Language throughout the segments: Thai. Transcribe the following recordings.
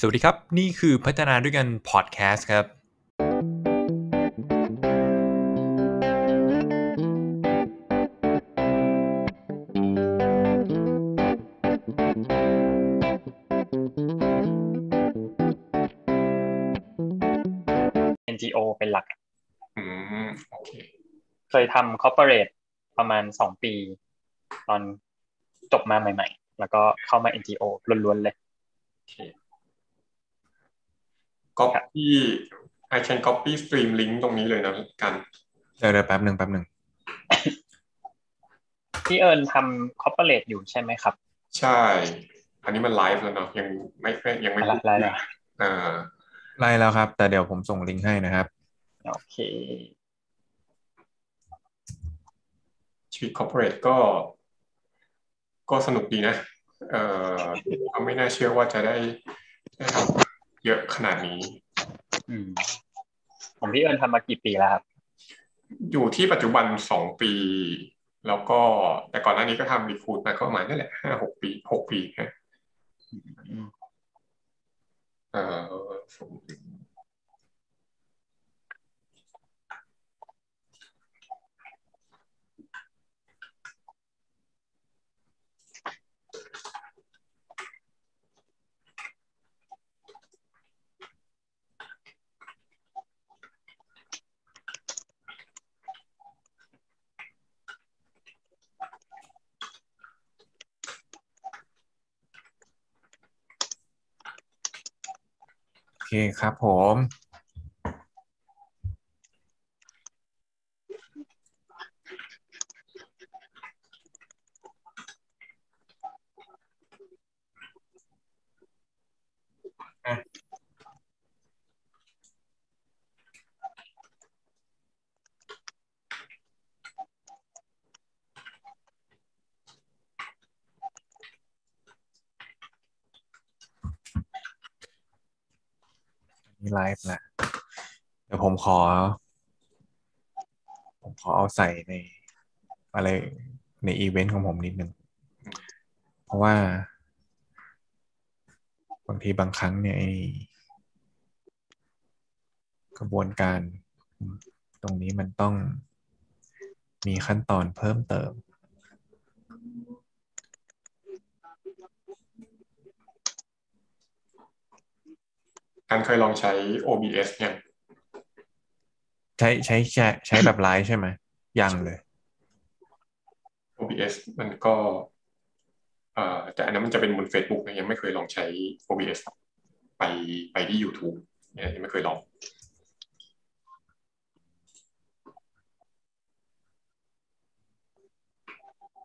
สวัสดีครับ นี่คือพัฒนาด้วยกันพอดแคสต์ครับ NGO เป็นหลัก อืมโอเค เคยทำ corporate ประมาณสองปี ตอนจบมาใหม่ ๆ แล้วก็เข้ามา NGO ล้วนๆเลยโอเค copy I can copy stream link ตรงนี้เลยนะกันเดี๋ยวเดี๋ยวแป๊บหนึ่งแป๊บหนึ่งพี่เอิญทำ corporate อยู่ใช่ไหมครับ ใช่ อันนี้มันไลฟ์แล้วเนาะยังไม่ไม่ยังไม่ไลฟ์แล้วเหรออ่าไล่แล้วครับ แต่เดี๋ยวผมส่งลิงก์ให้นะครับ โอเคชีวิต corporate ก็ ก็สนุกดีนะ เอ่อก็ไม่น่าเชื่อว่าจะได้ได้ทำ เยอะขนาดนี้ อืมผมพี่เอิญทำมากี่ปีแล้วครับ อยู่ที่ปัจจุบันสองปี แล้วก็แต่ก่อนหน้านี้ก็ทำรีคูดมาก็ประมาณนั่นแหละห้าหกปีหกปีฮะอืมเอ่อ เคครับผม นี่ไลฟ์แล้วเดี๋ยวผมขอ ผมขอเอาใส่ใน อะไรในอีเวนต์ของผมนิดนึง เพราะว่า บางทีบางครั้งเนี่ยไอกระบวนการตรงนี้มันต้องมีขั้นตอนเพิ่มเติม การเคยลองใช้ OBS เนี่ยใช้ใช้ใช้ใช้แบบไลฟ์ใช่ไหมยังเลย OBS มันก็เอ่อแต่อันนั้นมันจะเป็นบน Facebook นะยังไม่เคยลองใช้ OBS ไปไปที่ YouTube เนี่ยยังไม่เคยลอง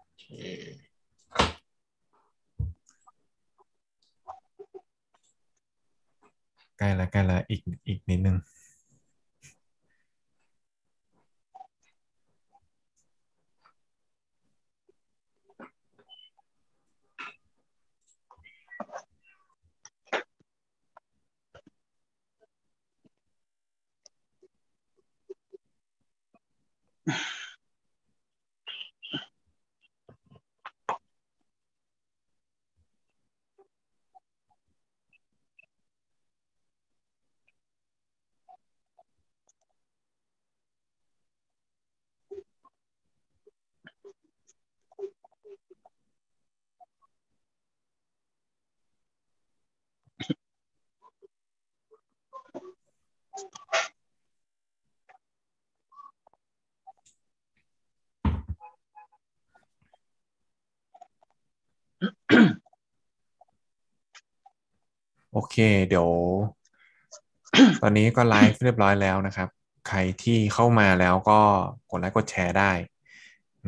โอเค ใก ล้ละใกล้ละอีกอีกนิดนึง โอเค เดี๋ยว ตอนนี้ก็ไลฟ์เรียบร้อยแล้วนะครับ ใครที่เข้ามาแล้วก็กดไลค์กดแชร์ได้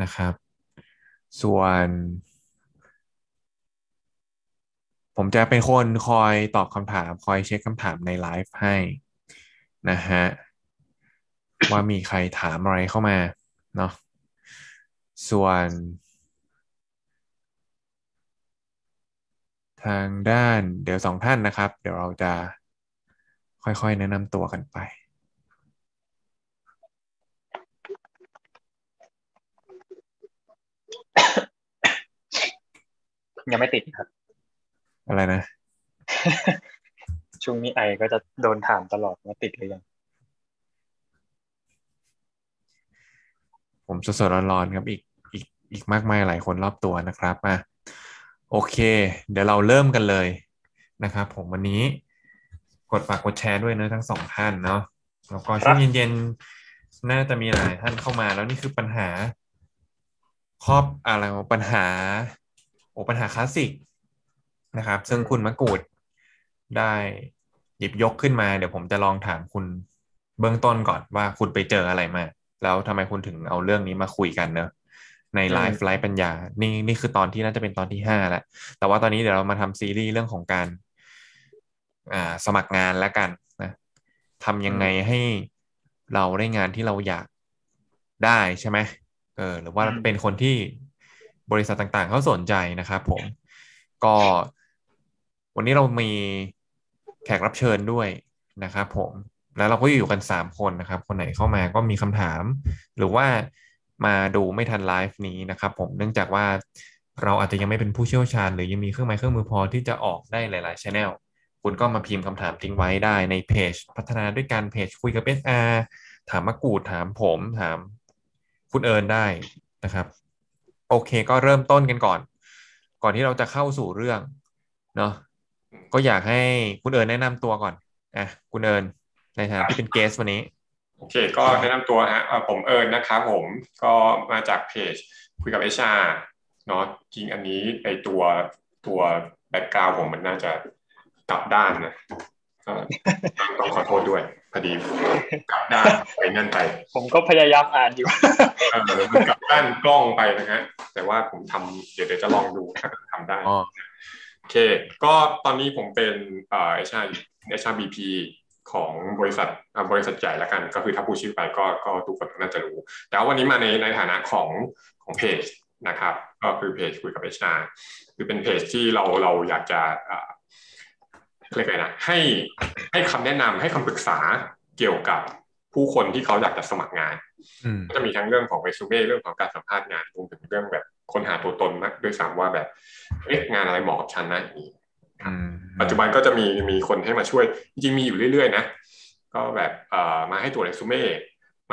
นะครับ ส่วน ผมจะเป็นคนคอยตอบคำถาม คอยเช็คคำถามในไลฟ์ให้ นะฮะว่ามีใครถามอะไรเข้ามาเนาะส่วน ทางด้านเดี๋ยวสองท่านนะครับ เดี๋ยวเราจะค่อยๆ แนะนำตัวกันไปยังไม่ติดครับ อะไรนะ ช่วงนี้ไอก็จะโดนถามตลอดว่าติดหรือยัง ผมสดๆร้อนๆครับอีกอีกอีกมากมายหลายคนรอบตัวนะครับอะโอเค เดี๋ยวเราเริ่มกันเลยนะครับผมวันนี้กดฝากกดแชร์ด้วยนะทั้งสองท่านเนาะแล้วก็ช่วงเย็นๆน่าจะมีหลายท่านเข้ามาแล้วนี่คือปัญหา ครอบอะไรวะปัญหา โอ้ปัญหาคลาสสิกนะครับ ซึ่งคุณมะกูดได้ หยิบยกขึ้นมาเดี๋ยวผมจะลองถามคุณเบื้องต้นก่อนว่าคุณไปเจออะไรมา แล้วทำไมคุณถึงเอาเรื่องนี้มาคุยกันเนอะในไลฟ์ไลฟ์ปัญญา นี่นี่คือตอนที่น่าจะเป็นตอนที่ห้าแล้วแต่ว่าตอนนี้เดี๋ยวเรามาทำซีรีส์เรื่องของการ อ่า สมัครงานแล้วกันนะทำยังไงให้เราได้งานที่เราอยากได้ใช่ไหมเออ หรือว่าอืมเป็นคนที่บริษัทต่างๆเขาสนใจนะครับผม ก็วันนี้เรามี แขกรับเชิญด้วยนะครับผมแล้วเราก็อยู่กันสามคนนะครับ คนไหนเข้ามาก็มีคำถาม หรือว่ามาดูไม่ทันไลฟ์นี้นะครับผมเนื่องจากว่าเราอาจจะยังไม่เป็นผู้เชี่ยวชาญ หรือยังมีเครื่องไม้เครื่องมือพอที่จะออกได้หลายๆชแนลคุณก็มาพิมพ์คำถามทิ้งไว้ได้ในเพจ พัฒนาด้วยการเพจคุยกับ SR ถามมากูดถามผมถามคุณเอิญได้นะครับ โอเคก็เริ่มต้นกันก่อน ก่อนที่เราจะเข้าสู่เรื่องเนาะ ก็อยากให้คุณเอิญแนะนำตัวก่อนอะคุณเอิญในฐานะที่เป็นเกสวันนี้โอเค ก็แนะนำตัวฮะเอ่อผมเอิญนะครับผมก็มาจากเพจคุยกับเอชาเนาะจริงอันนี้ไอตัวตัวแบ็กกราวผมมันน่าจะกลับด้านนะก็ต้องขอโทษด้วยพอดีกลับด้านไปนั่นไป ผมก็พยายามอ่านอยู่เออมันกลับด้านกล้องไปนะฮะแต่ว่าผมทำเดี๋ยวเดี๋ยวจะลองดูถ้าทำได้อ๋อ โอเค ก็ตอนนี้ผมเป็นเอ่อเอชาเอชาบีพีของบริษัทบริษัทใหญ่แล้วกัน ก็คือถ้าพูดชื่อไปก็ก็ทุกคนน่าจะรู้ แต่ว,วันนี้มาในในฐานะของของเพจนะครับ ก็คือเพจคุยกับเอชาคือเป็นเพจที่เราเราอยากจะเอ่อเรียกไงนะให้ให้คำแนะนำให้คำปรึกษาเกี่ยวกับ ผู้คนที่เขาอยากจะสมัครงานอืมก็จะมีทั้งเรื่องของเรซูเม่เรื่องของการสัมภาษณ์งานรวมถึงเรื่องแบบค้นหาตัวตนมากด้วยซ้ำว่าแบบเอ๊ะงานอะไรเหมาะกับฉันนะอย่างนี้อืมปัจจุบันก็จะมีมีคนให้มาช่วยจริงๆมีอยู่เรื่อยๆนะก็แบบเอ่อมาให้ตัวจเรซูเม่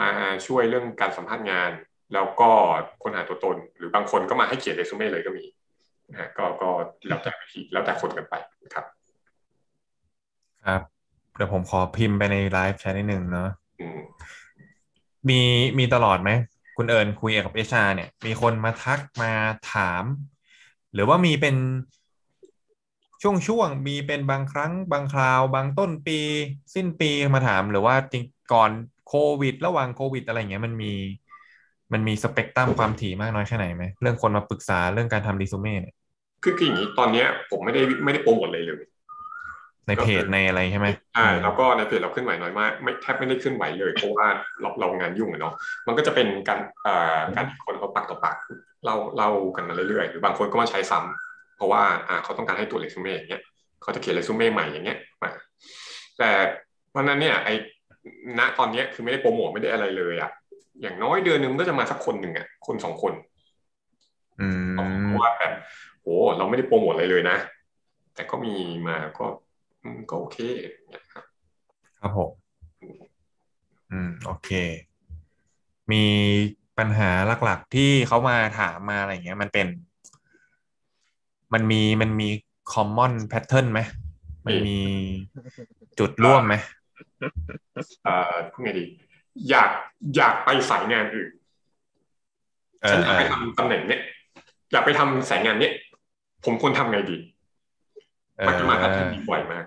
มาช่วยเรื่องการสัมภาษณ์งาน แล้วก็ค้นหาตัวตน หรือบางคนก็มาให้เขียนเรซูเม่เลยก็มีนะฮะก็ก็แล้วแต่วิธีแล้วแต่คนกันไปครับ ครับเดี๋ยวผมขอพิมพ์ไปในไลฟ์แชทนิดหนึ่งเนาะอื มีมีตลอดไหม คุณเอิญคุยกับเอชาเนี่ย มีคนมาทักมาถาม หรือว่ามีเป็นช่วงช่วงมีเป็นบางครั้ง บางคราว บางต้นปี สิ้นปีมาถามหรือว่าจริงก่อนโควิด ระหว่างโควิด อะไรเงี้ยมันมีมันมีสเปกตรัมความถี่มากน้อยแค่ไหนไหมเรื่องคนมาปรึกษาเรื่องการทำรีซูเม่เนี่ยคือคืออย่างนี้ตอนเนี้ยผมไม่ได้ไม่ได้โปรโมทเลยเลย ในเพจในอะไรใช่ไหมใช่แล้วก็ในเพจเราเคลื่อนไหวน้อยมากไม่แทบไม่ได้เคลื่อนไหวเลยเพราะว่าเราเรางานยุ่งอะเนาะมันก็จะเป็นการเอ่อการที่คนเขาปากต่อปากเล่าเล่ากันมาเรื่อยๆหรือบางคนก็มาใช้ซ้ำเพราะว่าอ่าเขาต้องการให้ตัวเรซูเม่อย่างเงี้ยเขาจะเขียนเรซูเม่ใหม่อย่างเงี้ยมาแต่เพราะฉะนั้นเนี่ยไอ้ณตอนเนี้ยคือไม่ได้โปรโมทไม่ได้อะไรเลยอะอย่างน้อยเดือนหนึงก็จะมาสักคนหนึ่งอะคนสองคนอืมเพราะว่าแบบโหเราไม่ได้โปรโมทอะไรเลยนะ แต่ก็มีมาก็อืม ก็โอเคเนี่ยครับครับผมอืมโอเค มีปัญหาหลักๆที่เขามาถามมาอะไรเงี้ย มันเป็น มันมีมันมี common pattern ไหมมันมีจุดร่วมไหมเอ่อพูดไงดี อยากอยากไปสายงานอื่นเอฉันออยากเอไปอทำตำแหน่งเนี้ยอยากไปทำสายงานเนี้ยผมควรทำไงดีเอ มันจะมาทักทีอบ่อยมาก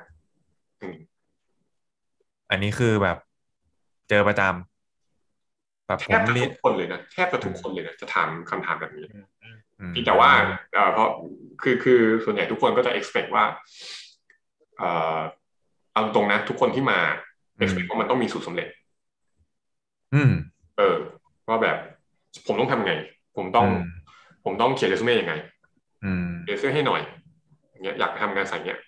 อืมอันนี้คือแบบ เจอประจำแบบแทผบมจะเรียทุนกคนเลยนะแทบจะทุกคนเลยนะจะถามคำถามแบบนี้อืมเพียงแต่ว่าเอ่อเพราะคือคือส่วนใหญ่ทุกคนก็จะ expect ว่าเอ่อเอาตรงนะ ทุกคนที่มา expect ว่ามันต้องมีสูตรสำเร็จ อืม เออว่าแบบ ผมต้องทำไง ผมต้องอืมผมต้องเขียนเรซูเม่ยังไงอืมเขียนเสื้อให้หน่อยอย่าง เงี้ยอยากไปทำงานสายเนี้ย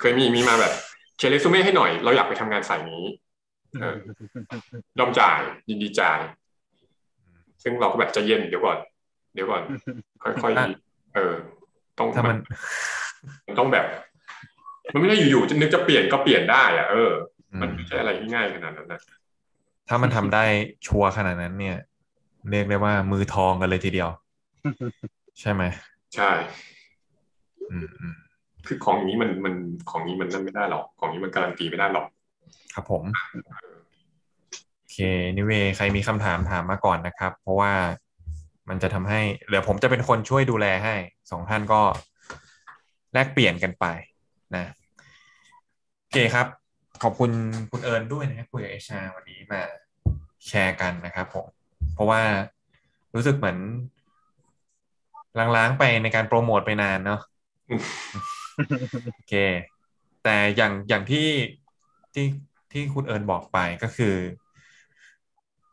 เคยมีมีมาแบบเขียนเรซูเม่ให้หน่อย เราอยากไปทำงานสายนี้เออยอมจ่ายยินดีจ่าย ซึ่งเราก็แบบใจะเย็นเดี๋ยวก่อน เดี๋ยวก่อน ค่อยอะๆเออ ต้องถ้ามันมันต้องแบบ มันไม่ได้อยู่ๆจะนึกจะเปลี่ยนก็เปลี่ยนได้อะเอออืมันมไม่ใช่อะไรที่ง่ายขนาดนั้นนะถ้ามันทำได้ชัวร์ขนาดนั้น เนี่ย เรียกได้ว่ามือทองกันเลยทีเดียว ใช่ไหมใช่อืมอืม คือของอย่างนี้มันมันของนี้มันนั่นไม่ได้หรอก ของนี้มันการันตีไม่ได้หรอก ครับผมโอเคนิเวใครมีคำถามถามมาก่อนนะครับ เพราะว่ามันจะทำให้เดี๋ยวผมจะเป็นคนช่วยดูแลให้สองท่านก็แลกเปลี่ยนกันไปนะโอเคครับ ขอบคุณคุณเอิญด้วยนะครับคุยกับเอชาวันนี้มาแชร์กันนะครับผมเพราะว่ารู้สึกเหมือนล้างๆไปในการโปรโมทไปนานเนาะ โอเค แต่อย่างอย่างที่ที่ที่คุณเอิญบอกไปก็คือ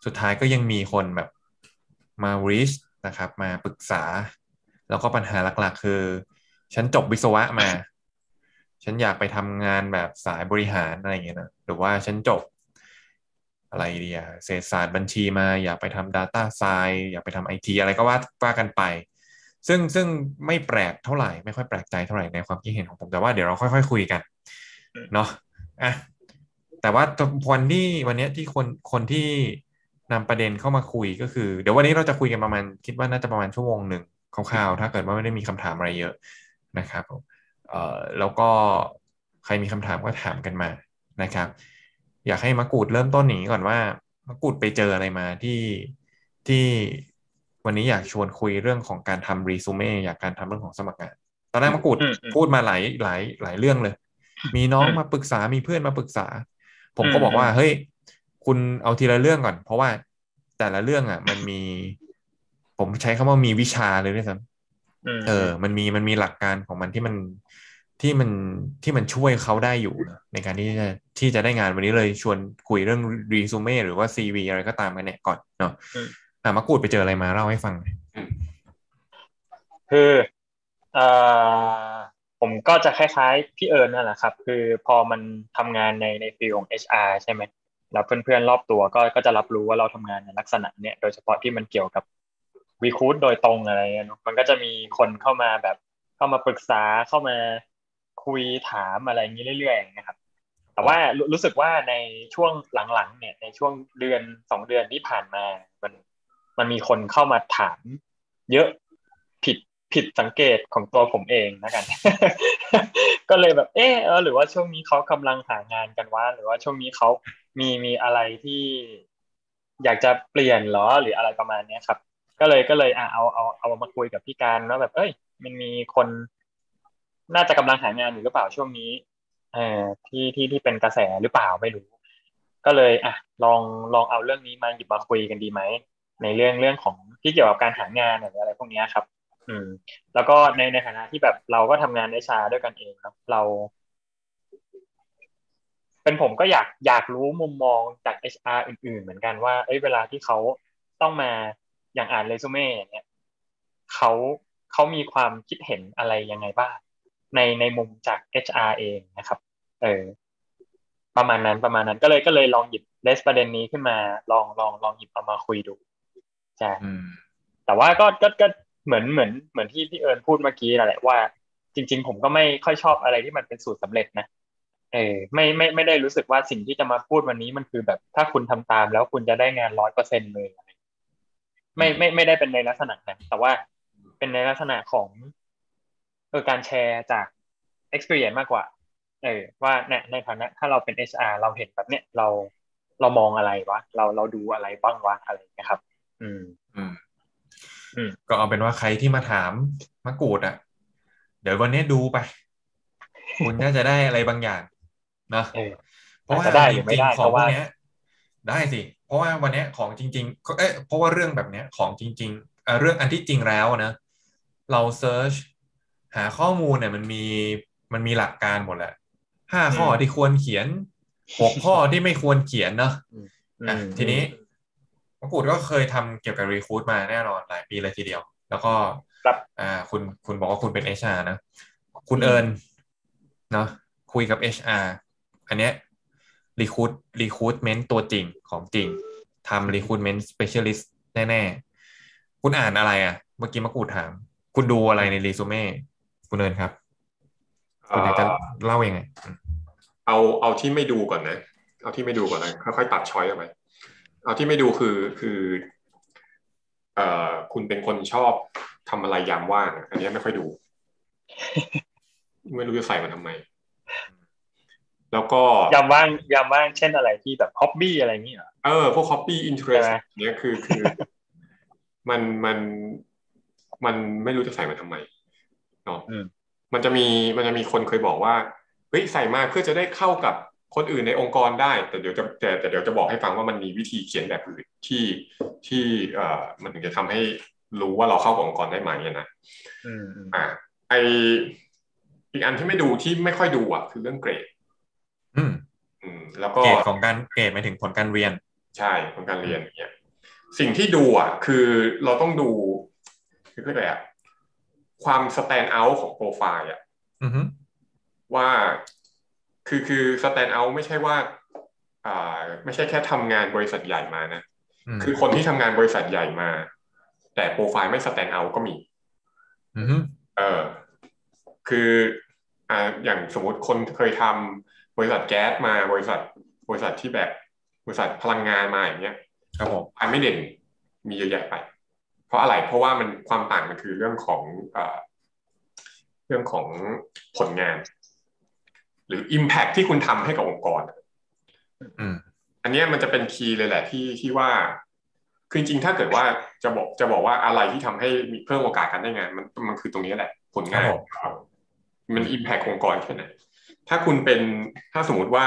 สุดท้ายก็ยังมีคนแบบมา reach นะครับ มาปรึกษา แล้วก็ปัญหาหลักๆ คือ ฉันจบวิศวะมา ฉันอยากไปทำงานแบบสายบริหารอะไรอย่างเงี้ยนะหรือว่าฉันจบอะไรเดียเศรษฐศาสตร์บัญชีมาอยากไปทำ Data Science อยากไปทำไอทีอะไรก็ว่าว่ากันไป ซึ่งซึ่งไม่แปลกเท่าไหร่ไม่ค่อยแปลกใจเท่าไหร่ในความคิดเห็นของผมแต่ว่าเดี๋ยวเราค่อย ๆ คุยกันเนาะอะแต่ว่าวันที่วันเนี้ยที่คนคนที่นำประเด็นเข้ามาคุยก็คือ เดี๋ยววันนี้เราจะคุยกันประมาณคิดว่าน่าจะประมาณชั่วโมงหนึ่งคร่าวๆถ้าเกิดว่าไม่ได้มีคำถามอะไรเยอะนะครับผมเอ่อแล้วก็ใครมีคำถามก็ถามกันมานะครับ อยากให้มะกรูดเริ่มต้นอย่างนี้ก่อนว่ามะกรูดไปเจออะไรมาที่ที่ วันนี้อยากชวนคุยเรื่องของการทำรีซูเม่อยากการทำเรื่องของสมัครงาน ตอนแรกมะกรูดอืมอืมพูดมาหลายหลายหลายเรื่องเลย มีน้องอืมมาปรึกษามีเพื่อนมาปรึกษา ผมก็อืมบอกว่าเฮ้ยคุณเอาทีละเรื่องก่อน เพราะว่าแต่ละเรื่องอะ มันมี ผมใช้คำว่ามีวิชาเลยด้วยซ้ำมเออ มันมีมันมีหลักการของมันที่มันที่มันที่มันช่วยเขาได้อยู่นะในการที่จะที่จะได้งานวันนี้เลยชวนคุยเรื่องรีซูเม่หรือว่าซีวีอะไรก็ตามกันเนี่ยก่อนเนาะ อืมอะมะกรูดไปเจออะไรมาเล่าให้ฟังหน่อยคือเอ่อผมก็จะคล้ายๆพี่เอิญนั่นแหละครับ คือพอมันทำงานในในฟิลของ HR ใช่ไหมแล้วเพื่อนๆรอบตัวก็ก็จะรับรู้ว่าเราทำงานในลักษณะเนี้ยโดยเฉพาะที่มันเกี่ยวกับวีคูดโดยตรงอะไรเงี้ยเนอะมันก็จะมีคนเข้ามาแบบเข้ามาปรึกษาเข้ามาคุยถามอะไรอย่างนี้เรื่อยๆอย่างเงี้ยครับ แต่ว่ารู้รู้สึกว่าในช่วงหลังๆเนี่ยในช่วงเดือนสองเดือนที่ผ่านมา มัน มันมีคนเข้ามาถาม เยอะผิดผิดสังเกตของตัวผมเองนะกัน ก็เลยแบบ เออหรือว่าช่วงนี้เขากำลังหางานกันวะหรือว่าช่วงนี้เขามีมีอะไรที่อยากจะเปลี่ยนหรอหรืออะไรประมาณเนี้ยครับ ก็เลยก็เลยอะเอาเอาเอามาคุยกับพี่การว่าแบบ เอ้ย มันมีคน น่าจะกำลังหางานอยู่หรือเปล่าช่วงนี้ เอ่อที่ที่ที่เป็นกระแสหรือเปล่าไม่รู้ ก็เลยอะลองลองเอาเรื่องนี้มาหยิบมาคุยกันดีไหม ในเรื่องเรื่องของที่เกี่ยวกับการหางานหรืออะไรพวกนี้ครับ อืม แล้วก็ในในฐานะที่แบบเราก็ทำงานในชาด้วยกันเองเนอะเรา เป็นผมก็อยากอยากรู้มุมมองจาก HR อื่น ๆ เหมือนกันว่าเอ้ยเวลาที่เขาต้องมาอย่างอ่านเรซูเม่อย่างเงี้ยเขาเขามีความคิดเห็นอะไรยังไงบ้างในในมุมจาก HR เองนะครับ เออ ประมาณนั้นประมาณนั้นก็เลยก็เลยลองหยิบเลสประเด็นนี้ขึ้นมา ลองลองลองหยิบเอามาคุยดู ใช่อืมแต่ว่าก็ก็ก็เหมือนเหมือนเหมือนที่พี่เอิญพูดเมื่อกี้นั่นแหละว่า จริง ๆ ผมก็ไม่ค่อยชอบอะไรที่มันเป็นสูตรสำเร็จนะเออไม่ไม่ไม่ได้รู้สึกว่าสิ่งที่จะมาพูดวันนี้มันคือแบบถ้าคุณทำตามแล้วคุณจะได้งานร้อยเปอร์เซ็นเลยอะไรไม่ไม่ไม่ได้เป็นในลักษณะนั้นแต่ว่าเป็นในลักษณะของเออการแชร์จาก experience มากกว่า เออ ว่าในในฐานะถ้าเราเป็น HR เราเห็นแบบเนี้ยเราเรามองอะไรวะ เราเราดูอะไรบ้างวะอะไรอย่างเงี้ยครับ อืมอืม อืมก็เอาเป็นว่าใครที่มาถามมะกรูดอะ เดี๋ยววันนี้ดูไป คุณน่าจะได้อะไรบางอย่างเนาะเออเพราะว่าอาจจะได้หรือไม่ได้จงๆของพวก็ว่ากเนี้ยได้สิ เพราะว่าวันเนี้ยของจริงๆก็เอ๊ะเพราะว่าเรื่องแบบเนี้ยของจริงๆเอ่อเรื่องอันที่จริงแล้วนะเราเซิร์ชหาข้อมูลเนี่ยมันมีมันมีหลักการหมดแหละห้าข้อที่ควรเขียนหกข้อที่ไม่ควรเขียนเนาะอือะมทีนี้ มะกรูดก็เคยทำเกี่ยวกับ recruit มาแน่นอนหลายปีเลยทีเดียว แล้วก็ครับอ่าคุณคุณบอกว่าคุณเป็น HR นะ คุณเอิญเนาะคุยกับ HR อันเนี้ย recruit recruitment ตัวจริงของจริงทำ recruitment specialist แน่ๆ คุณอ่านอะไรอะ เมื่อกี้มะกรูดถาม คุณดูอะไรในรีซูเม่คุณเอิญครับคุณอยากจะเล่ายังไง เอาเอาที่ไม่ดูก่อนนะ เอาที่ไม่ดูก่อนนะค่อยๆตัด choice ออกไป เอาที่ไม่ดูคือคือเอ่อคุณเป็นคนชอบทำอะไรยามว่างอันนี้ไม่ค่อยดู ไม่รู้จะใส่มันทำไม แล้วก็ยามว่างยามว่างเช่นอะไรที่แบบ hobby อะไรอย่างเงี้ยเหรอเออพวก hobby interest ใช่ไหมเนี้ยคือคือ มันมันมันไม่รู้จะใส่มันทำไมเนาะอืมมันจะมีมันจะมีคนเคยบอกว่าเฮ้ยใส่มาเพื่อจะได้เข้ากับ คนอื่นในองค์กรได้ แต่เดี๋ยวจะแต่แต่เดี๋ยวจะบอกให้ฟังว่ามันมีวิธีเขียนแบบอื่นที่ที่เอ่อมันถึงจะทำให้รู้ว่าเราเข้ากับองค์กรได้ไหมอะนะอืมอืมอ่าไออีกอันที่ไม่ดูที่ไม่ค่อยดูอะคือเรื่องเกรด อืม อืม แล้วก็เกรดของการเกรดหมายถึงผลการเรียน ใช่ของการเรียนอย่างเงี้ยสิ่งที่ดูอะ คือเราต้องดู คือเรียกอะไรอะความ stand out ของโปรไฟล์อะอือฮึว่า คือคือ stand out ไม่ใช่ว่าอ่าไม่ใช่แค่ทำงานบริษัทใหญ่มานะอืมคือคนที่ทำงานบริษัทใหญ่มา แต่โปรไฟล์ไม่ stand out ก็มีอือฮึเออ คืออ่าอย่างสมมติคนเคยทำบริษัทแก๊สมาบริษัท บริษัทที่แบบบริษัทพลังงานมาอย่างเงี้ย ครับผมอันไม่เด่นมีเยอะแยะไป เพราะอะไรเพราะว่ามันความต่างมันคือเรื่องของเอ่อเรื่องของผลงาน หรือ Impact ที่คุณทำให้กับองค์กรอืมอันเนี้ยมันจะเป็นคีย์เลยแหละที่ที่ว่าคือจริงๆถ้าเกิดว่าจะบอกจะบอกว่าอะไรที่ทำให้มีเพิ่มโอกาสการได้งาน มันมันคือตรงนี้แหละ ผลงานครับผมมัน Impact องค์กรแค่ไหนถ้าคุณเป็นถ้าสมมุติว่า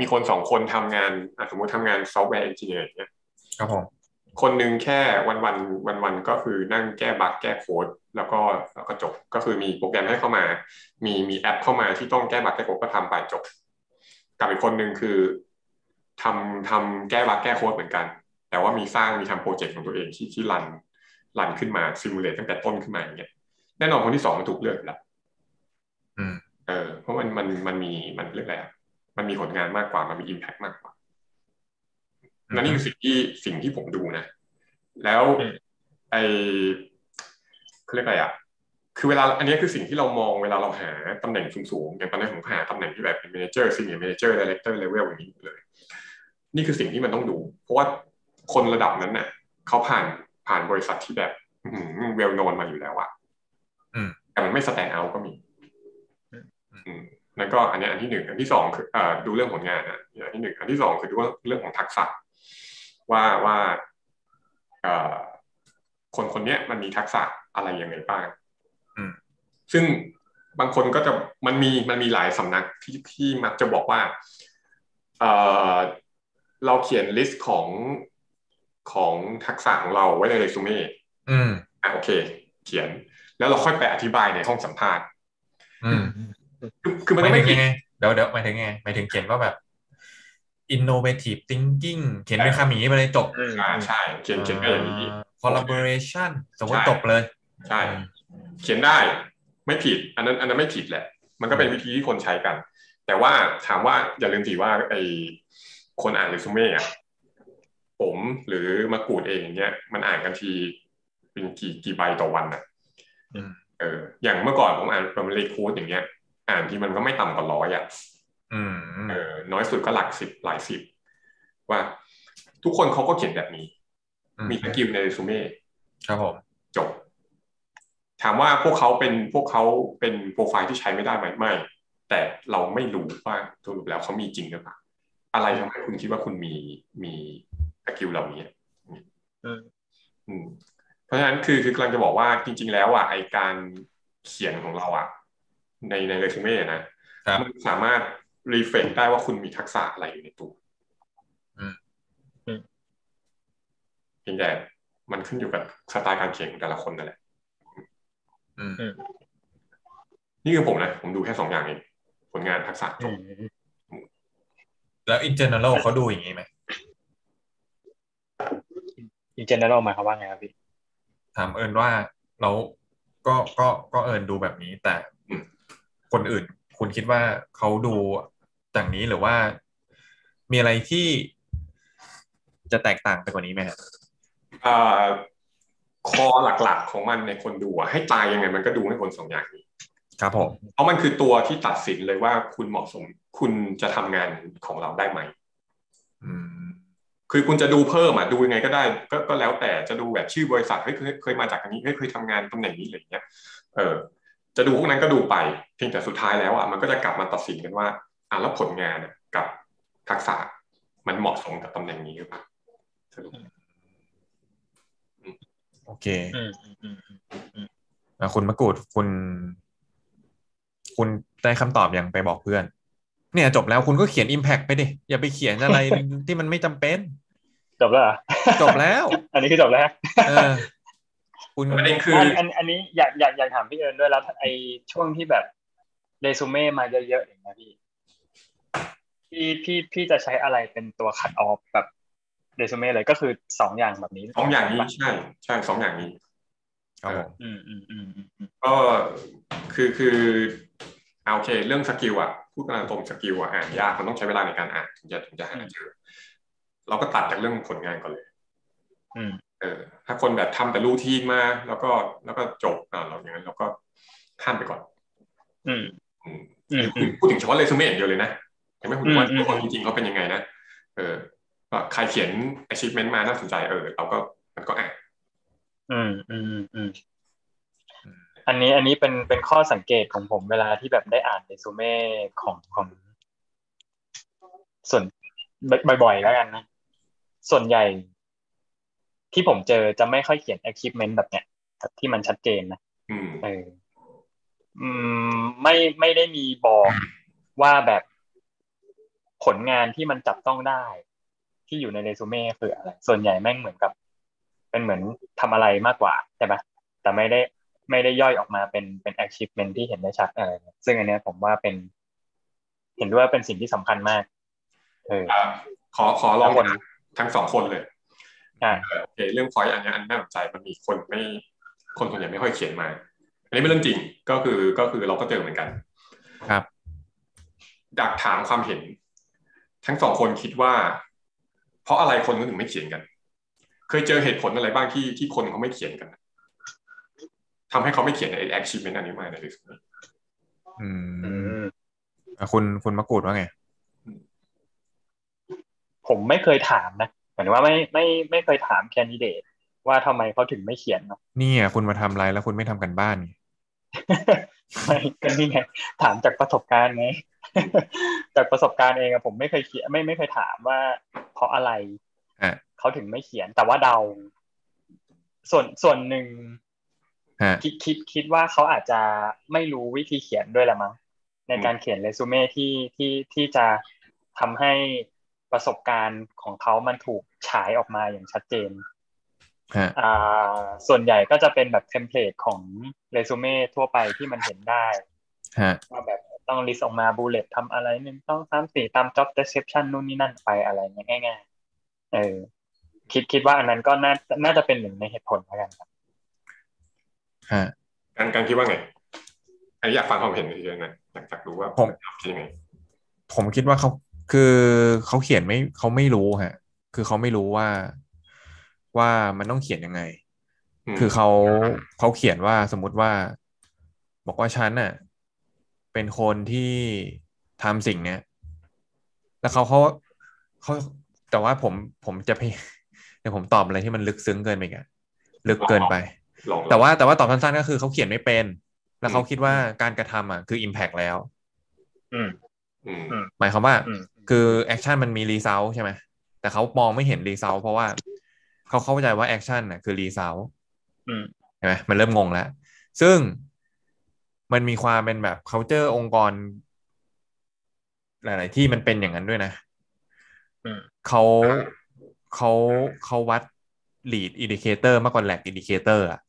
มีคนสองคนทำงานอะสมมติทำงาน software engineer อย่างเงี้ยครับผมคนหนึ่งแค่วันวันวันวันๆก็คือนั่งแก้บั๊กแก้โค้ด แล้วก็แล้วก็จบก็คือมีโปรแกรมให้เข้ามา มีมีแอปเข้ามาที่ต้องแก้บั๊กแก้โค้ดก็ทำไปจบ กับอีกคนหนึ่งคือทำทำแก้บั๊กแก้โค้ดเหมือนกัน แต่ว่ามีสร้างมีทำโปรเจกต์ของตัวเองที่ที่ runรันขึ้นมาซิมูเลตตั้งแต่ต้นขึ้นมาอย่างเงี้ยแน่นอนคนที่สองมันถูกเลือกอยู่แล้วอืมเออเพราะมันมันมันมีมันเรียกอะไรอะมันมีผลงานมากกว่ามันมีอิมแพกมากกว่านั่นนี่คือสิ่งที่สิ่งที่ผมดูนะ แล้วอืมไอ เขาเรียกอะไรอะคือเวลาอันนี้คือสิ่งที่เรามองเวลาเราหาตำแหน่งสูงๆอย่างตอนนี้ผมหาตำแหน่งที่แบบเป็น manager senior manager director level อย่างนี้เลย นี่คือสิ่งที่มันต้องดู เพราะว่าคนระดับนั้นน่ะเขาผ่านผ่านบริษัทที่แบบเวลโนนมาอยู่แล้วอะอืมแต่มันไม่สแตนด์เอาก็มีอืมนั่นก็อันนี้อันที่หนึ่งอันที่สองคือเอ่อดูเรื่องผลงานนะอันที่หนึ่งอันที่สองคือดูเรื่องของทักษะ ว่าว่าเอ่อคนคนเนี้ยมันมีทักษะ อะไรยังไงบ้างอืมซึ่งบางคนก็จะมันมีมันมีหลายสำนักที่ที่มักจะบอกว่าเอ่อเราเขียน list ของของทักษะของเราไว้ในเรซูเม่อืมอะโอเค เขียน แล้วเราค่อยไปอธิบายในห้องสัมภาษณ์อืมคือคือมันหต้มาอยงถึไม่งผิดยังไงเดี๋ยวเดี๋ยวหมายถึงไงหมายถึงเขียนว่าแบบ innovative thinking เขียนเป็นคำอย่างนี้ไปเลยจบอืมอ่าใช่เขียนเขียนไปอย่างนี้อ่า collaboration สมมติใช่จบเลย ใช่ เขียนได้ไม่ผิด อันนั้นอันนั้นไม่ผิดแหละ มันก็เป็นวิธีที่คนใช้กัน แต่ว่าถามว่าอย่าลืมสิว่าไอคนอ่านเรซูเม่อะผมหรือมากูดเองอย่างเงี้ยมันอ่านกันทีเป็นกี่กี่ใบต่อวันอะอืมเออ อย่างเมื่อก่อนผมอ่านประมาณ recruit อย่างเงี้ย อ่านทีมันก็ไม่ต่ำกว่าร้อยอะอืมเออ น้อยสุดก็หลักสิบหลายสิบว่า ทุกคนเขาก็เขียนแบบนี้ มี skill ในเรซูเม่ครับผมจบ ถามว่าพวกเขาเป็นพวกเขาเป็นโปรไฟล์ที่ใช้ไม่ได้ไหมไม่ แต่เราไม่รู้ว่าสรุปแล้วเขามีจริงหรือเปล่าอะไรทำให้คุณคิดว่าคุณมีมี skill เหล่านี้อืมอืมเพราะฉะนั้นคือคือกำลังจะบอกว่าจริง ๆ แล้วอะไอการเขียนของเราอะในในเรซูเม่นะครับมันสามารถ reflect ได้ว่าคุณมีทักษะอะไรอยู่ในตัวอืมอืมเพียงแต่มันขึ้นอยู่กับสไตล์การเขียนของแต่ละคนนั่นแหละอืมอืม นี่คือผมนะ ผมดูแค่สองอย่างเองผลงานทักษะจอืบมแล้ว in general เขาดูอย่างนี้ไหมอินเจเนอรัลหมายความว่าไงครับพี่ ถามเอิญว่าเราก็ก็ก็เอิญดูแบบนี้ แต่อืมคนอื่น คุณคิดว่าเขาดูอย่างนี้หรือว่า มีอะไรที่จะแตกต่างไปกว่านี้ไหมครับเอ่อ คอหลักๆของมันในคนดูอะให้ตายยังไงมันก็ดูให้คนสองอย่างนี้ครับผมเพราะมันคือตัวที่ตัดสินเลยว่าคุณเหมาะสมคุณจะทำงานของเราได้ไหมอืมคือคุณจะดูเพิ่มอะดูยังไงก็ได้ก็ก็แล้วแต่จะดูแบบชื่อบริษัทเฮ้ยเคยเคยมาจากอันนี้เฮ้ยเคยทำงานตำแหน่งนี้อะไรอย่างเงี้ยเออจะดูพวกนั้นก็ดูไปเพียงแต่สุดท้ายแล้วอะมันก็จะกลับมาตัดสินกันว่าอะแล้วผลงานอะกับทักษะมันเหมาะสมกับตำแหน่งนี้หรือเปล่าสรุป โอเคอืมอืมอืมอืมอะคุณมะกรูดคุณ คุณได้คำตอบยังไปบอกเพื่อน เนี่ยจบแล้วคุณก็เขียน Impact ไปดิ อย่าไปเขียนอะไรที่มันไม่จำเป็น จบแล้วเหรอจบแล้ว อันนี้คือจบแล้วเออคุณประเด็นคืออันอันอันนี้อยากอยากอยากถามพี่เอิญด้วยแล้วไอช่วงที่แบบเรซูเม่มาเยอะๆอย่างเงี้ยพี่พี่พี่พี่จะใช้อะไรเป็นตัว cut off แบบ เรซูเม่เลยก็คือสองอย่างแบบนี้สองอย่างนี้ใช่ใช่สองอย่างนี้ครับผมอืมอืมอืมอืมอืมก็คือคือเอาโอเค เรื่อง skill อะพูดกันตรง skill อะอ่านยากมันต้องใช้เวลาในการอ่านถึงจะถึงจะหาเจอเราก็ตัดจากเรื่องผลงานก่อนเลยอืมเออ ถ้าคนแบบทำแต่รูทีนมา แล้วก็แล้วก็จบอ่าเราอย่างนั้นเราก็ข้ามไปก่อน อืมอืมอืมอืมพูดถึงเฉพาะเรซูเม่อย่างเดียวเลยนะยังไม่พูดถึงว่าอืมอืมตัวคนจริงๆเขาเป็นยังไงนะเออ ว่าใครเขียน achievement มาน่าสนใจเออเราก็มันก็อ่านอืมอืมอืมอันนี้อันนี้เป็นเป็นข้อสังเกตของผมเวลาที่แบบได้อ่านเรซูเม่ของของ ส่วนบ่อยๆแล้วกันนะ ส่วนใหญ่ ที่ผมเจอจะไม่ค่อยเขียน achievement แบบเนี้ยแบบที่มันชัดเจนนะอืมเอออืมไม่ไม่ได้มีบอกว่าแบบผลงานที่มันจับต้องได้ ที่อยู่ในเรซูเม่คืออะไร ส่วนใหญ่แม่งเหมือนกับ เป็นเหมือนทำอะไรมากกว่าใช่ปะแต่ไม่ได้ไม่ได้ย่อยออกมาเป็นเป็น achievement ที่เห็นได้ชัดอะไรเงี้ยซึ่งอันเนี้ยผมว่าเป็น เห็นด้วยว่าเป็นสิ่งที่สำคัญมากเอออ่าขอขอลองทั้งคนทั้งสองคนเลยใช่เออโอเคเรื่องพอยอันเนี้ยอันน่าสนใจมันมีคนไม่คนส่วนใหญ่ไม่ค่อยเขียนมา อันนี้เป็นเรื่องจริงก็คือก็คือเราก็เจอเหมือนกัน ครับอยากถามความเห็น ทั้งสองคนคิดว่า เพราะอะไรคนถึงไม่เขียนกัน เคยเจอเหตุผลอะไรบ้างที่ที่คนเขาไม่เขียนกันทำให้เขาไม่เขียนใน achievement อันนี้มาใน resume อือืมมอะคุณคุณมะกรูดว่าไง ผมไม่เคยถามนะหมายถึงว่าไม่ไม่ไม่เคยถามแคนดิเดตว่าทำไมเขาถึงไม่เขียนเนาะนี่อะคุณมาทำอะไรแล้วคุณไม่ทำกันบ้านไงไม่ก็นี่ไงถามจากประสบการณ์ไง จากประสบการณ์เองอะผมไม่เคยเขียนไม่ไม่เคยถามว่า เพราะอะไรอะเขาถึงไม่เขียนแต่ว่าเดา ส่วนส่วนหนึ่งฮะคิดคิดคิดว่าเขาอาจจะไม่รู้วิธีเขียนด้วยละมั้งในการเขียนเรซูเม่ที่ที่ที่จะทำให้ประสบการณ์ของเขามันถูกฉายออกมาอย่างชัดเจนฮะอ่าส่วนใหญ่ก็จะเป็นแบบ template ของเรซูเม่ทั่วไปที่มันเห็นได้ฮะว่าแบบ ต้องลิสต์ออกมาบูเลตทำอะไรหนึ่งต้องสามสี่ตาม job description นู่นนี่นั่นไปอะไรเงี้ยง่ายๆเออคิดคิดว่าอันนั้นก็น่าน่าจะเป็นหนึ่งในเหตุผลแล้วกันครับฮะการการคิดว่าไงอันนี้อยากฟังความเห็นเฉยๆนะอยากอยากรู้ว่าผมคิดยังไงผมคิดว่าเขาคือเขาเขียนไม่เขาไม่รู้ฮะ คือเขาไม่รู้ว่าว่ามันต้องเขียนยังไงมคือเขาเขาเขียนว่าสมมุติว่า บอกว่าฉันน่ะ เป็นคนที่ทำสิ่งเนี้ย แล้วเขาเขาเขาแต่ว่าผมผมจะพยเดี๋ยวผมตอบอะไรที่มันลึกซึ้งเกินไปอีกอะลึกเกินไปลองแต่ว่าแต่ว่าตอบสั้นๆก็คือเขาเขียนไม่เป็น แล้วเขาอืมคิดว่าการกระทำอะคือ impact แล้วอืมอืมอืมหมายความว่าอืมคือ action มันมี result ใช่ไหมแต่เขามองไม่เห็น result เพราะว่าเขาเข้าใจว่า action น่ะคือ result อืมใช่ไหมมันเริ่มงงแล้ว ซึ่ง มันมีความเป็นแบบ culture องค์กร หลาย ๆ ที่มันเป็นอย่างนั้นด้วยนะอืมเขาเขาเขาวัด lead indicator มากกว่า lag indicator อะ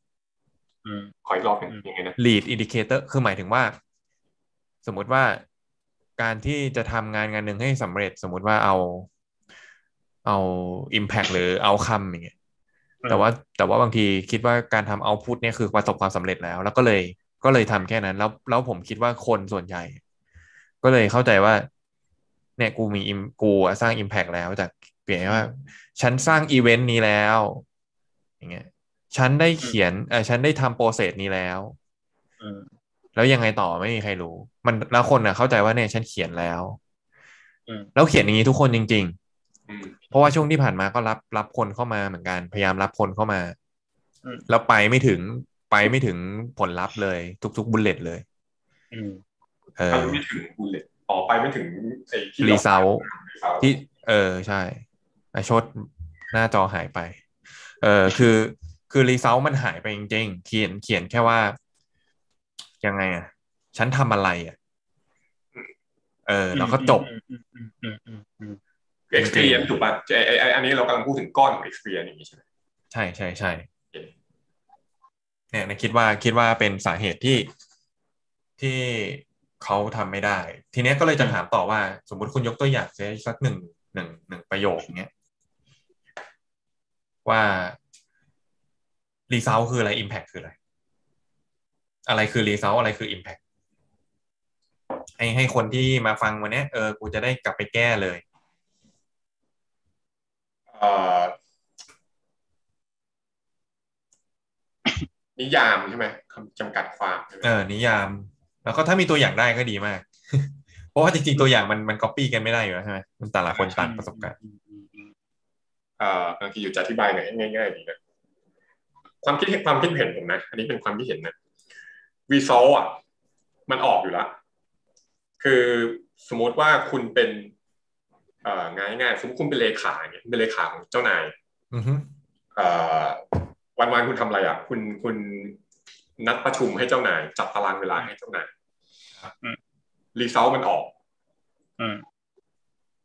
อืมขออีกรอบหนึ่งยังไงนะ lead indicator คือหมายถึงว่า สมมุติว่าการที่จะทำงานงานหนึ่งให้สำเร็จ สมมุติว่าเอา เอา impact หรือ outcome อย่างเงี้ยอืมแต่ว่าแต่ว่าบางทีคิดว่าการทำ output เนี่ยคือประสบความสำเร็จแล้ว แล้วก็เลย ก็เลยทำแค่นั้น แล้วแล้วผมคิดว่าคนส่วนใหญ่ ก็เลยเข้าใจว่า เนี่ยกูมี im- กูอะสร้าง impact แล้วจากเปลี่ยนว่า ฉันสร้างอีเวนต์นี้แล้ว อย่างเงี้ยฉันได้เขียนเออฉันได้ทำโปรเซสนี้แล้วอืมแล้วยังไงต่อไม่มีใครรู้ มันแล้วคนอะเข้าใจว่าเนี่ยฉันเขียนแล้วอืมแล้วเขียนอย่างนี้ทุกคนจริงอืมๆเพราะว่าช่วงที่ผ่านมาก็รับรับคนเข้ามาเหมือนกัน พยายามรับคนเข้ามาอืมแล้วไปไม่ถึง ไปไม่ถึงผลลัพธ์เลย ทุกๆ bullet เลยอืมเอไปอไม่ถึง bulletออกไปไม่ถึงไอ้ที่ result result ที่ เออใช่ไอโชดหน้าจอหายไป เออคือคือ result มันหายไปจริงๆเขียนเขียนแค่ว่า ยังไงอะ ฉันทำอะไรอะ เออ แล้วก็จบอืมอืมอืมอืมอืมคือ experience ถูกป่ะไอ้ไอ้ไอ้อันนี้เรากำลังพูดถึงก้อนของ experience อย่างนี้ใช่ไหมใช่ใช่ใช่โอ เนี่ยนะคิดว่าคิดว่าเป็นสาเหตุที่ที่เขาทำไม่ได้ ทีเนี้ยก็เลยจะถามต่อว่า สมมุติคุณยกตัวอย่างเซสักหนึ่งหนึ่งหนึ่งประโยคเนี้ยว่าresult คืออะไร Impact คืออะไร อะไรคือ result อะไรคือ Impact ให้ให้คนที่มาฟังวันนี้เออ กูจะได้กลับไปแก้เลย เอ่อ นิยามใช่ไหมคำจำกัดความใช่ไหมเออนิยาม แล้วก็ถ้ามีตัวอย่างได้ก็ดีมาก เพราะว่าจริงๆตัวอย่างมันมันก๊อปปี้กันไม่ได้อยู่แล้วใช่ไหมมันแต่ละคนต่างประสบการณ์อืมอืมอืมเอ่อบางทีอยู่จะอธิบายหน่อยง่ายๆดีนะความคิดความคิดเห็นผมนะ อันนี้เป็นความคิดเห็นนะ result อะ มันออกอยู่แล้วคือสมมติว่าคุณเป็นเอ่อง่ายๆสมมติคุณเป็นเลขาเนี่ยเป็นเลขาของเจ้านายอือฮึเอ่อ วันวันๆคุณทำอะไรอะ คุณคุณนัดประชุมให้เจ้านาย จัดตารางเวลาให้เจ้านายรีเซลมันออกอืม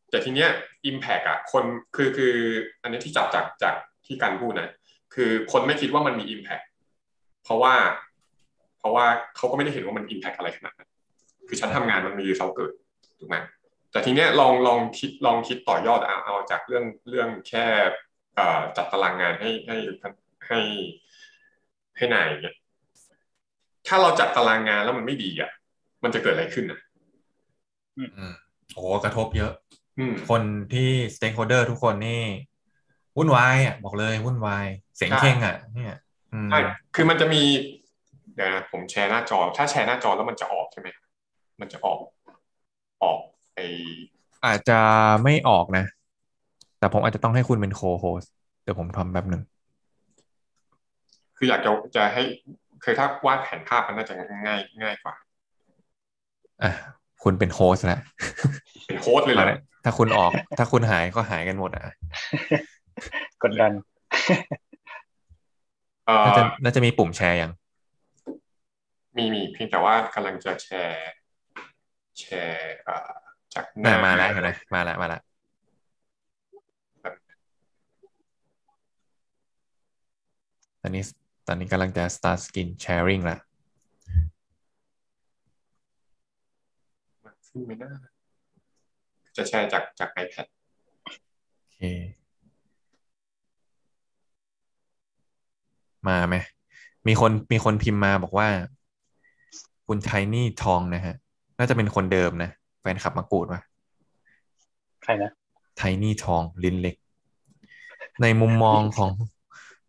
แต่ทีเนี้ย Impact อะ คนคือคือ อันนี้ที่จับจากจากที่การพูดนะ คือคนไม่คิดว่ามันมี Impact เพราะว่า เพราะว่าเขาก็ไม่ได้เห็นว่ามัน Impact อะไรขนาดนั้นคือฉันทำงานมันมีรีเซลเกิดถูกไหมแต่ทีเนี้ยลองลองคิดลองคิดต่อยอดเอาเอาจากเรื่องเรื่องแค่เอ่อจัดตารางงานให้ให้ ให้ให้นายอย่างเงี้ยถ้าเราจัดตารางงานแล้วมันไม่ดีอะ มันจะเกิดอะไรขึ้นอะอืมโอ้กระทบเยอะอืมคนที่ stakeholder ทุกคนนี่วุ่นวายอะบอกเลยวุ่นวาย เสียงใช่เข่งอะ เนี่ยอืมใช่คือมันจะมีเดี๋ยวนะผมแชร์หน้าจอ ถ้าแชร์หน้าจอแล้วมันจะออกใช่ไหมมันจะออกออกไออาจจะไม่ออกนะ แต่ผมอาจจะต้องให้คุณเป็นโคโฮสเดี๋ยวผมทำแบบหนึ่ง คืออยากจะจะให้คือถ้าวาดแผนภาพมันน่าจะง่ายง่ายกว่าอะคุณเป็นโฮสแล้วเป็นโค้ดเลยเหรอถ้าคุณออก ถ้าคุณหายก็หายกันหมดอะกดดันเอ่อน่าจะน่าจะมีปุ่มแชร์ยัง มีมีเพียงแต่ว่ากำลังจะแชร์ แชร์เอ่อจากหน่าน้ามาแล้วเห็นไหมมาแล้วมาแล้วตอนนี้ ตอนนี้กำลังจะ start screen sharing ละขึ้นไม่ได้จะแชร์จากจาก iPad โอเค มาไหม มีคนมีคนพิมพ์มาบอกว่า คุณไทนี่ทองนะฮะ น่าจะเป็นคนเดิมนะ แฟนคลับมากูดว่ะใครนะ ไทนี่ทอง ลิ้นเล็ก ในมุมมองของ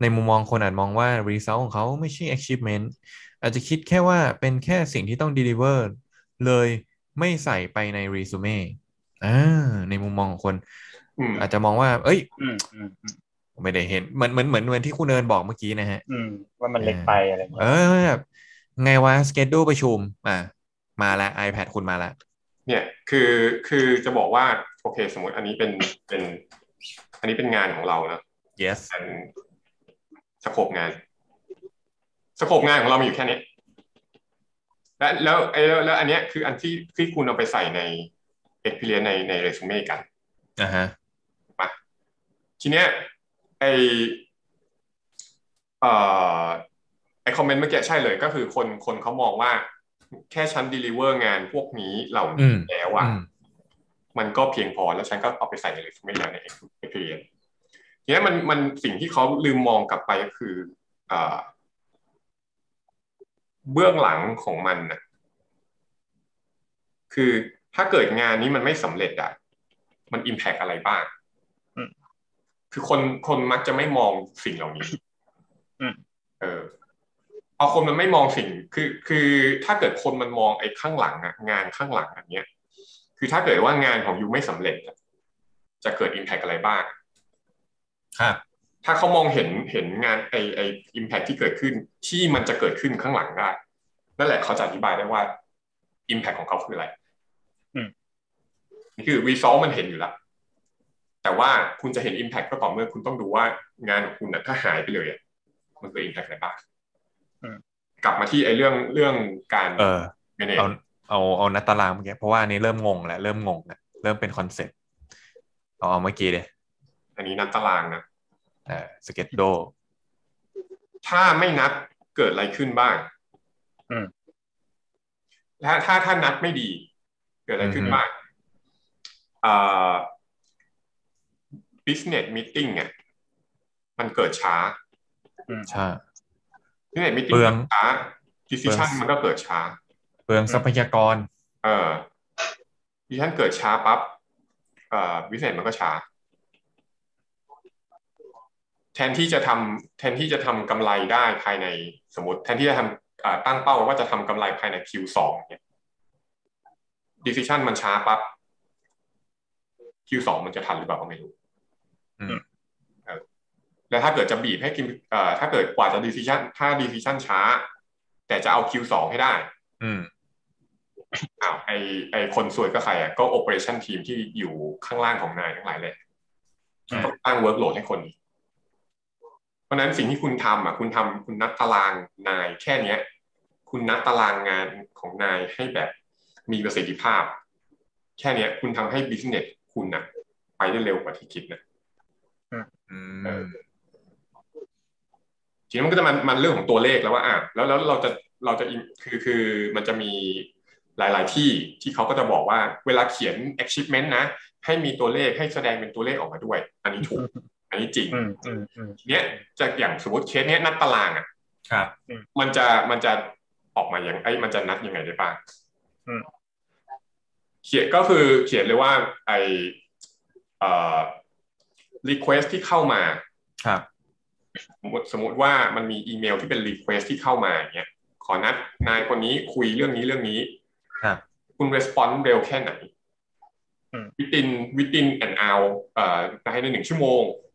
ในมุมมองคนอาจมองว่า result ของเขาไม่ใช่ achievement อาจจะคิดแค่ว่าเป็นแค่สิ่งที่ต้อง deliver เลยไม่ใส่ไปใน resume อ่าในมุมมองของคนอืมอาจจะมองว่า เอ้ยอืมอืมอืมไม่ได้เห็นเหมือนเหมือนเหมือนเหมือนที่คุณเอิญบอกเมื่อกี้นะฮะอืมว่ามันเล็กไปอะไรอย่างเอเงี้ยอแบบไงวะ schedule ประชุม อะมาแล้ว iPad คุณมาแล้วเนี่ยคือคือจะบอกว่า โอเค สมมติอันนี้เป็นเป็น อันนี้เป็นงานของเรานะ yes เป็น สโคปงานสโคปงานของเรามีอยู่แค่นี้และแล้วไอ้แล้วแล้วอันเนี้ยคืออันที่ที่คุณเอาไปใส่ใน experience ในในเรซูเม่กันอ่าฮะถูกปะทีเนี้ยไอเอ่อไอคอมเมนต์เมื่อกี้ใช่เลยก็คือคนคนเขามองว่า แค่ฉัน deliver งานพวกนี้เหล่าอืนี้มแล้วอะอืมมันก็เพียงพอแล้วฉันก็เอาไปใส่ในเรซูเม่แล้วใน experience ทีนี้มันมันสิ่งที่เขาลืมมองกลับไปก็คือเอ่อเบื้องหลังของมันนะคือถ้าเกิดงานนี้มันไม่สำเร็จอะมันอิมแพกอะไรบ้างอืมคือคนคนมักจะไม่มองสิ่งเหล่านี้อืมเออเอาคนมันไม่มองสิ่ง คือ คือถ้าเกิดคนมันมองไอ้ข้างหลังอะงานข้างหลังอันเนี้ย คือถ้าเกิดว่างานของยูไม่สำเร็จอะจะเกิดอิมแพกอะไรบ้าง ครับถ้าเขามองเห็นเห็นงานไอไออิมแพกที่เกิดขึ้นที่มันจะเกิดขึ้นข้างหลังได้นั่นแหละเขาจะอธิบายได้ว่าอิมแพกของเขาคืออะไรอืมนี่คือรีซอลมันเห็นอยู่แล้ว แต่ว่าคุณจะเห็น Impact ก็ต่อเมื่อคุณต้องดูว่างานของคุณนะถ้าหายไปเลยอะมันเกิด Impact อะไรบ้างอืมกลับมาที่ไอ้เรื่องเรื่องการเออ manage เอาเอาเอานัดตารางเมื่อกี้เพราะว่าอันนี้เริ่มงงแล้วเริ่มงงแล้วเริ่มเป็นคอนเซ็ปต์เอาเอาเมื่อกี้เลย อันนี้นัดตารางนะเออ schedule ถ้าไม่นัดเกิดอะไรขึ้นบ้างอืมถ้าถ้าถ้านัดไม่ดี เกิดอะไรขึ้นบ้างอ่า business meeting เนี่ยมันเกิดช้าใช่ business meeting เปลืองช้า decision มันก็เกิดช้า เปลืองทรัพยากร เออ decision เกิดช้าปั๊บเอ่อ business มันก็ช้า แทนที่จะทำแทนที่จะทำกำไรได้ภายในสมมติ แทนที่จะทำอ่าตั้งเป้าว่าจะทำกำไรภายใน Q2 เนี่ย decision มันช้าปั๊บ Q2 มันจะทันหรือเปล่าก็ไม่รู้อืมเออแล้วถ้าเกิดจะบีบให้กินเอ่อถ้าเกิดกว่าจะ decision ถ้า decision ช้า แต่จะเอา Q2 ให้ได้ อืมอ้าวไอไอคนสวยก็ใครอะก็ operation team ที่อยู่ข้างล่างของนายทั้งหลายเลยอืมต้องตั้ง workload ให้คนนี้เพ ราะฉะนั้นสิ่งที่คุณทำอะคุณทำคุณนัดตารางนายแค่เนี้ย คุณนัดตารางงานของนายให้แบบมีประสิทธิภาพ แค่เนี้ย คุณทำให้ business คุณน่ะ ไปได้เร็วกว่าที่คิดนะอืเอมอทีนี้มันก็จะมันมันเรื่องของตัวเลขแล้วว่าอะแล้วแล้วเราจะเราจะ im- คือคือมันจะมีหลาย ๆ ที่ที่เขาก็จะบอกว่าเวลาเขียน achievement นะ ให้มีตัวเลขให้แสดงเป็นตัวเลขออกมาด้วย อันนี้ถูก อันนี้จริงอืมอืมอืมทีเนี้ยจะอย่างสมมติเคสเนี้ยนัดตารางอะครับ มันจะมันจะออกมาอย่างไอ้ยมันจะนัดยังไงได้บ้างอืมเขียนก็คือเขียนเลยว่าไอเอ่อ request ที่เข้ามาครับสมมติสมมติว่ามันมีอีเมลที่เป็น request ที่เข้ามาอย่างเงี้ยขอนัดนายคนนี้คุยเรื่องนี้เรื่องนี้ ครับ คุณ response เร็วแค่ไหนอืม within within an hour เอ่อภายในหนึ่งชั่วโมงห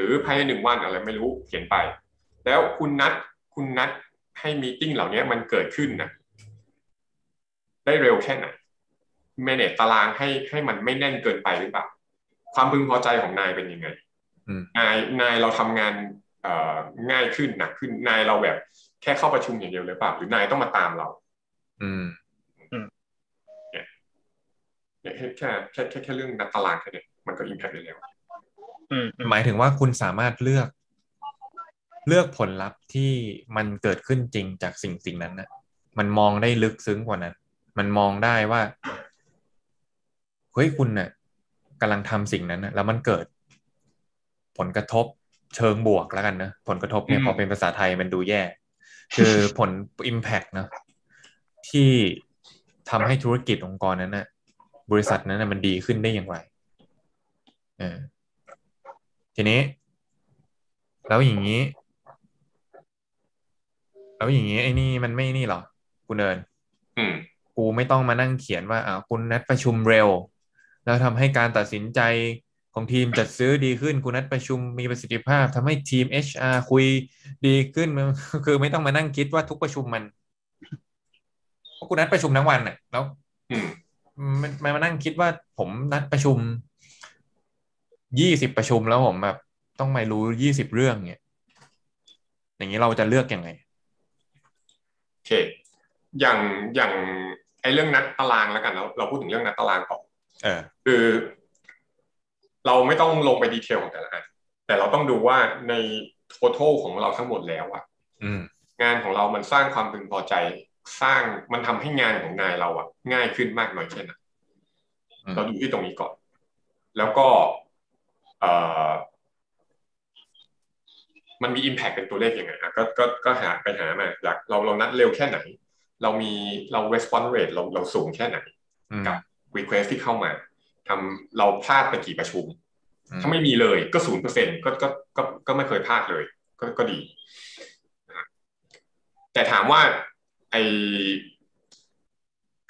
รือภายในหนึ่งวันอะไรไม่รู้เขียนไป แล้วคุณนัดคุณนัดให้มีติ้งเหล่านี้มันเกิดขึ้นนะได้เร็วแค่ไหน manage ตารางให้ให้มันไม่แน่นเกินไปหรือเปล่าความพึงพอใจของนายเป็นยังไงอืมนายนายเราทำงานเอ่อง่ายขึ้นหนักขึ้นนายเราแบบแค่เข้าประชุมอย่างเดียวหรือเปล่าหรือนายต้องมาตามเรา อืมเนี่ยแค่แค่แค่แค่แค่เรื่องนัดตารางแค่เนี้ยมันก็อิมแพคได้แล้วอืมอืม หมายถึงว่าคุณสามารถเลือก เลือกผลลัพธ์ที่มันเกิดขึ้นจริงจากสิ่งสิ่งนั้นนะมันมองได้ลึกซึ้งกว่านั้น มันมองได้ว่าเฮ้ยคุณน่ะกำลังทำสิ่งนั้นนะแล้วมันเกิด ผลกระทบเชิงบวกแล้วกันนะผลกระทบเนี่ยพอเป็นภาษาไทยมันดูแย่ คือผล Impact นะที่ทำให้ธุรกิจองค์กรนั้นนะบริษัทนั้นนะมันดีขึ้นได้อย่างไรเออ ทีนี้ แล้วอย่างนี้ แล้วอย่างนี้ไอ้นี่มันไม่นี่หรอคุณเอิญอืมกูไม่ต้องมานั่งเขียนว่าอ่าคุณนัดประชุมเร็ว แล้วทำให้การตัดสินใจของทีมจัดซื้อดีขึ้นคุณนัดประชุมมีประสิทธิภาพทำให้ทีม HR คุยดีขึ้นมันคือไม่ต้องมานั่งคิดว่าทุกประชุมมันเพราะคุณนัดประชุมทั้งวันน่ะแล้วอืมมันมันมานั่งคิดว่าผมนัดประชุม ยี่สิบประชุมแล้วผมแบบต้องไม่รู้ยี่สิบเรื่องเนี่ยอย่างนี้เราจะเลือกยังไงโอเค อย่างอย่างไอ้เรื่องนัดตารางแล้วกันเราเราพูดถึงเรื่องนัดตารางก่อนเออคือ เราไม่ต้องลงไปดีเทลของแต่ละอันแต่เราต้องดูว่าใน total ของเราทั้งหมดแล้วอะอืมงานของเรามันสร้างความพึงพอใจ สร้างมันทำให้งานของนายเราอะง่ายขึ้นมากน้อยแค่ไหนอืมเราดูที่ตรงนี้ก่อน แล้วก็เอ่อ มันมี Impact เป็นตัวเลขยังไงอะก็ก็ก็หาไปหามาอยากเราเรานัดเร็วแค่ไหน เรามีเรา response rate เราเราสูงแค่ไหนอืมกับ request ที่เข้ามาทำเราพลาดไปกี่ประชุมอืมถ้าไม่มีเลยก็ศูนย์เปอร์เซ็นก็ก็ก็ก็ไม่เคยพลาดเลย ก็ก็ดีนะฮะแต่แต่ถามว่าไอ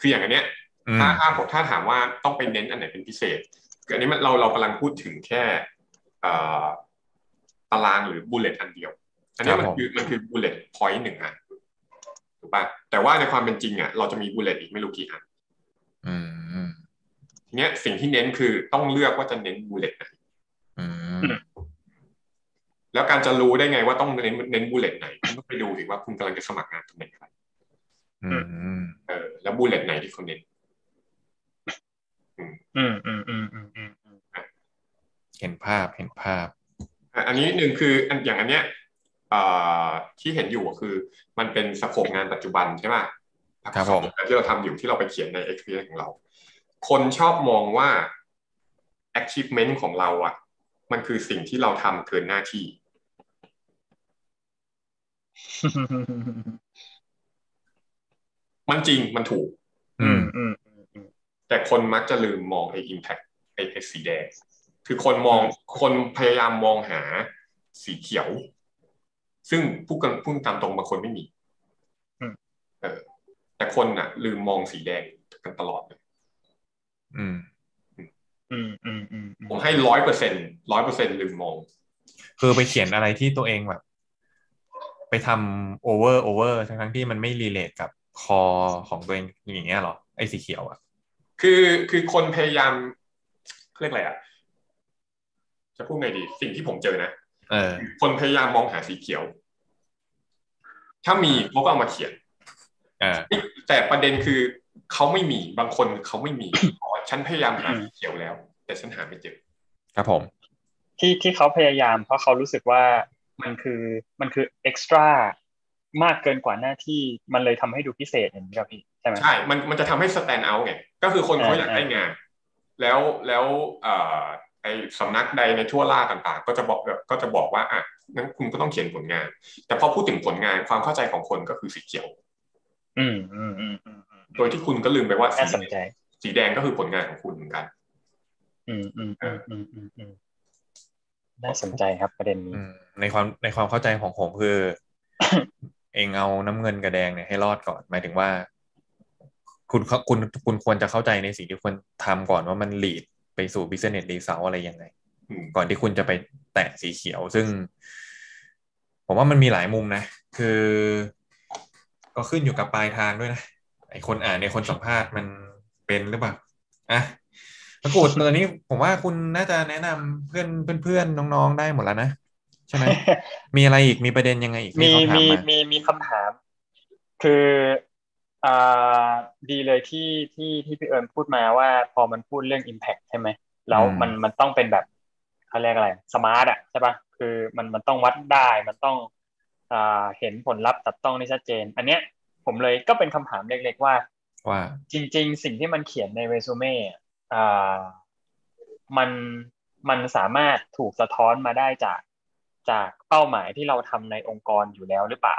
คืออย่างอันเนี้ยอืมถ้าถ้าผมถ้าถามว่าต้องไปเน้นอันไหนเป็นพิเศษคื ออันนี้มันเราเรากำลังพูดถึงแค่เอ่อตารางหรือ bullet อันเดียว อันนี้มันคือมันคือ bullet point หนึ่งอันถูกป่ะแต่ว่าในความเป็นจริงอะเราจะมี bullet อีกไม่รู้กี่อันอืมทีเนี้ยสิ่งที่เน้นคือต้องเลือกว่าจะเน้น bullet ไหนอืมแล้วการจะรู้ได้ไงว่าต้องเน้นเน้น bullet ไหนคุณต้องไปดูถึงว่าคุณกำลังจะสมัครงานตำแหน่งอะไรอืมเออแล้ว bullet ไหนที่คุณเน้น อืมอืมอืมอืมอืมอืมเห็นภาพเห็นภาพอะอันนี้หนึ่งคืออันอย่างอันเนี้ยเอ่อที่เห็นอยู่ก็คือ มันเป็นสโคปงานปัจจุบันใช่ไหมครับผมที่เราทำอยู่ที่เราไปเขียนใน experience ของเรา คนชอบมองว่า achievement ของเราอะ มันคือสิ่งที่เราทำเกินหน้าที่ มันจริงมันถูก อือืมมอืมอืมอืม แต่คนมักจะลืมมองไอ้ impact ไอ้ไอ้สีแดง คือคนมองคนพยายามมองหาสีเขียว ซึ่งพูดกันพูดตามตรงบางคนไม่มีเออ แต่คนน่ะ ลืมมองสีแดงกันตลอดเลยอืมอืมอืมอืมผมให้ร้อยเปอร์เซ็นร้อยเปอร์เซ็นลืมมอง คือไปเขียนอะไรที่ตัวเองแบบ ไปทำโอเวอร์โอเวอร์ทั้งๆที่มันไม่ relate กับ core ของตัวเองอย่างเงี้ยหรอ ไอ้สีเขียวอะ คือคือคนพยายามเรียกอะไรอะจะพูดไงดี สิ่งที่ผมเจอนะเออคนพยายามมองหาสีเขียว ถ้ามีเขาก็เอามาเขียนเออแต่ประเด็นคือเขาไม่มีบางคนเขาไม่มีอ๋อฉันพยายามหาสีเขียวแล้ว แต่ฉันหาไม่เจอครับผม ที่ที่เขาพยายาม เพราะเขารู้สึกว่ามันคือมันคือเอ็กซ์ตร้ามากเกินกว่าหน้าที่มันเลยทำให้ดูพิเศษอย่างนี้ครับพี่ใช่ไหมใช่ มันมันจะทำให้สแตนด์เอาไง ก็คือคนเขาอยากได้งาน แล้วแล้วเอ่อไอสำนักใดในทั่วล่าต่างๆ ก็จะบอกก็จะบอกว่าอะงั้นคุณก็ต้องเขียนผลงาน แต่พอพูดถึงผลงานความเข้าใจของคนก็คือสีเขียว อืมอืมอืมอืมอืมโดยที่คุณก็ลืมไปว่าสีน่าสนใจสีแดงก็คือผลงานของคุณเหมือนกัน อืมอืมอืมอืมอืมอืมน่าสนใจครับประเด็นนี้อืมในความในความเข้าใจของผมคือ เองเอาน้ำเงินกับแดงเนี่ยให้รอดก่อน หมายถึงว่า คุณคุณคุณควรจะเข้าใจในสิ่งที่ควรทำก่อนว่ามันลีดไปสู่ business result อะไรยังไงอืมก่อนที่คุณจะไปแตะสีเขียว ซึ่ง ผมว่ามันมีหลายมุมนะ คือ ก็ขึ้นอยู่กับปลายทางด้วยนะ ไอคนอ่านในคนสัมภาษณ์มันเป็นหรือเปล่าอะประกูดตอนนี้ผมว่าคุณน่าจะแนะนำเพื่อนเพื่อนๆน้องๆได้หมดแล้วนะใช่ไหมมีอะไรอีกมีประเด็นยังไงอีกมีที่เขาถามมีมามีมีคำถาม คือ อ่าดีเลยที่ที่ที่พี่เอิญพูดมาว่าพอมันพูดเรื่อง Impact ใช่ไหมแล้วมันมันต้องเป็นแบบเขาเรียกอะไรสมาร์ทอะใช่ปะคือมันมันต้องวัดได้มันต้องอ่าเห็นผลลัพธ์ตัดต้องได้ชัดเจน อันเนี้ยผมเลยก็เป็นคำถามเล็กๆว่าว่าจริง ๆ สิ่งที่มันเขียนในเรซูเม่อะอ่ามันมันสามารถถูกสะท้อนมาได้จากจากเป้าหมายที่เราทำในองค์กรอยู่แล้วหรือเปล่า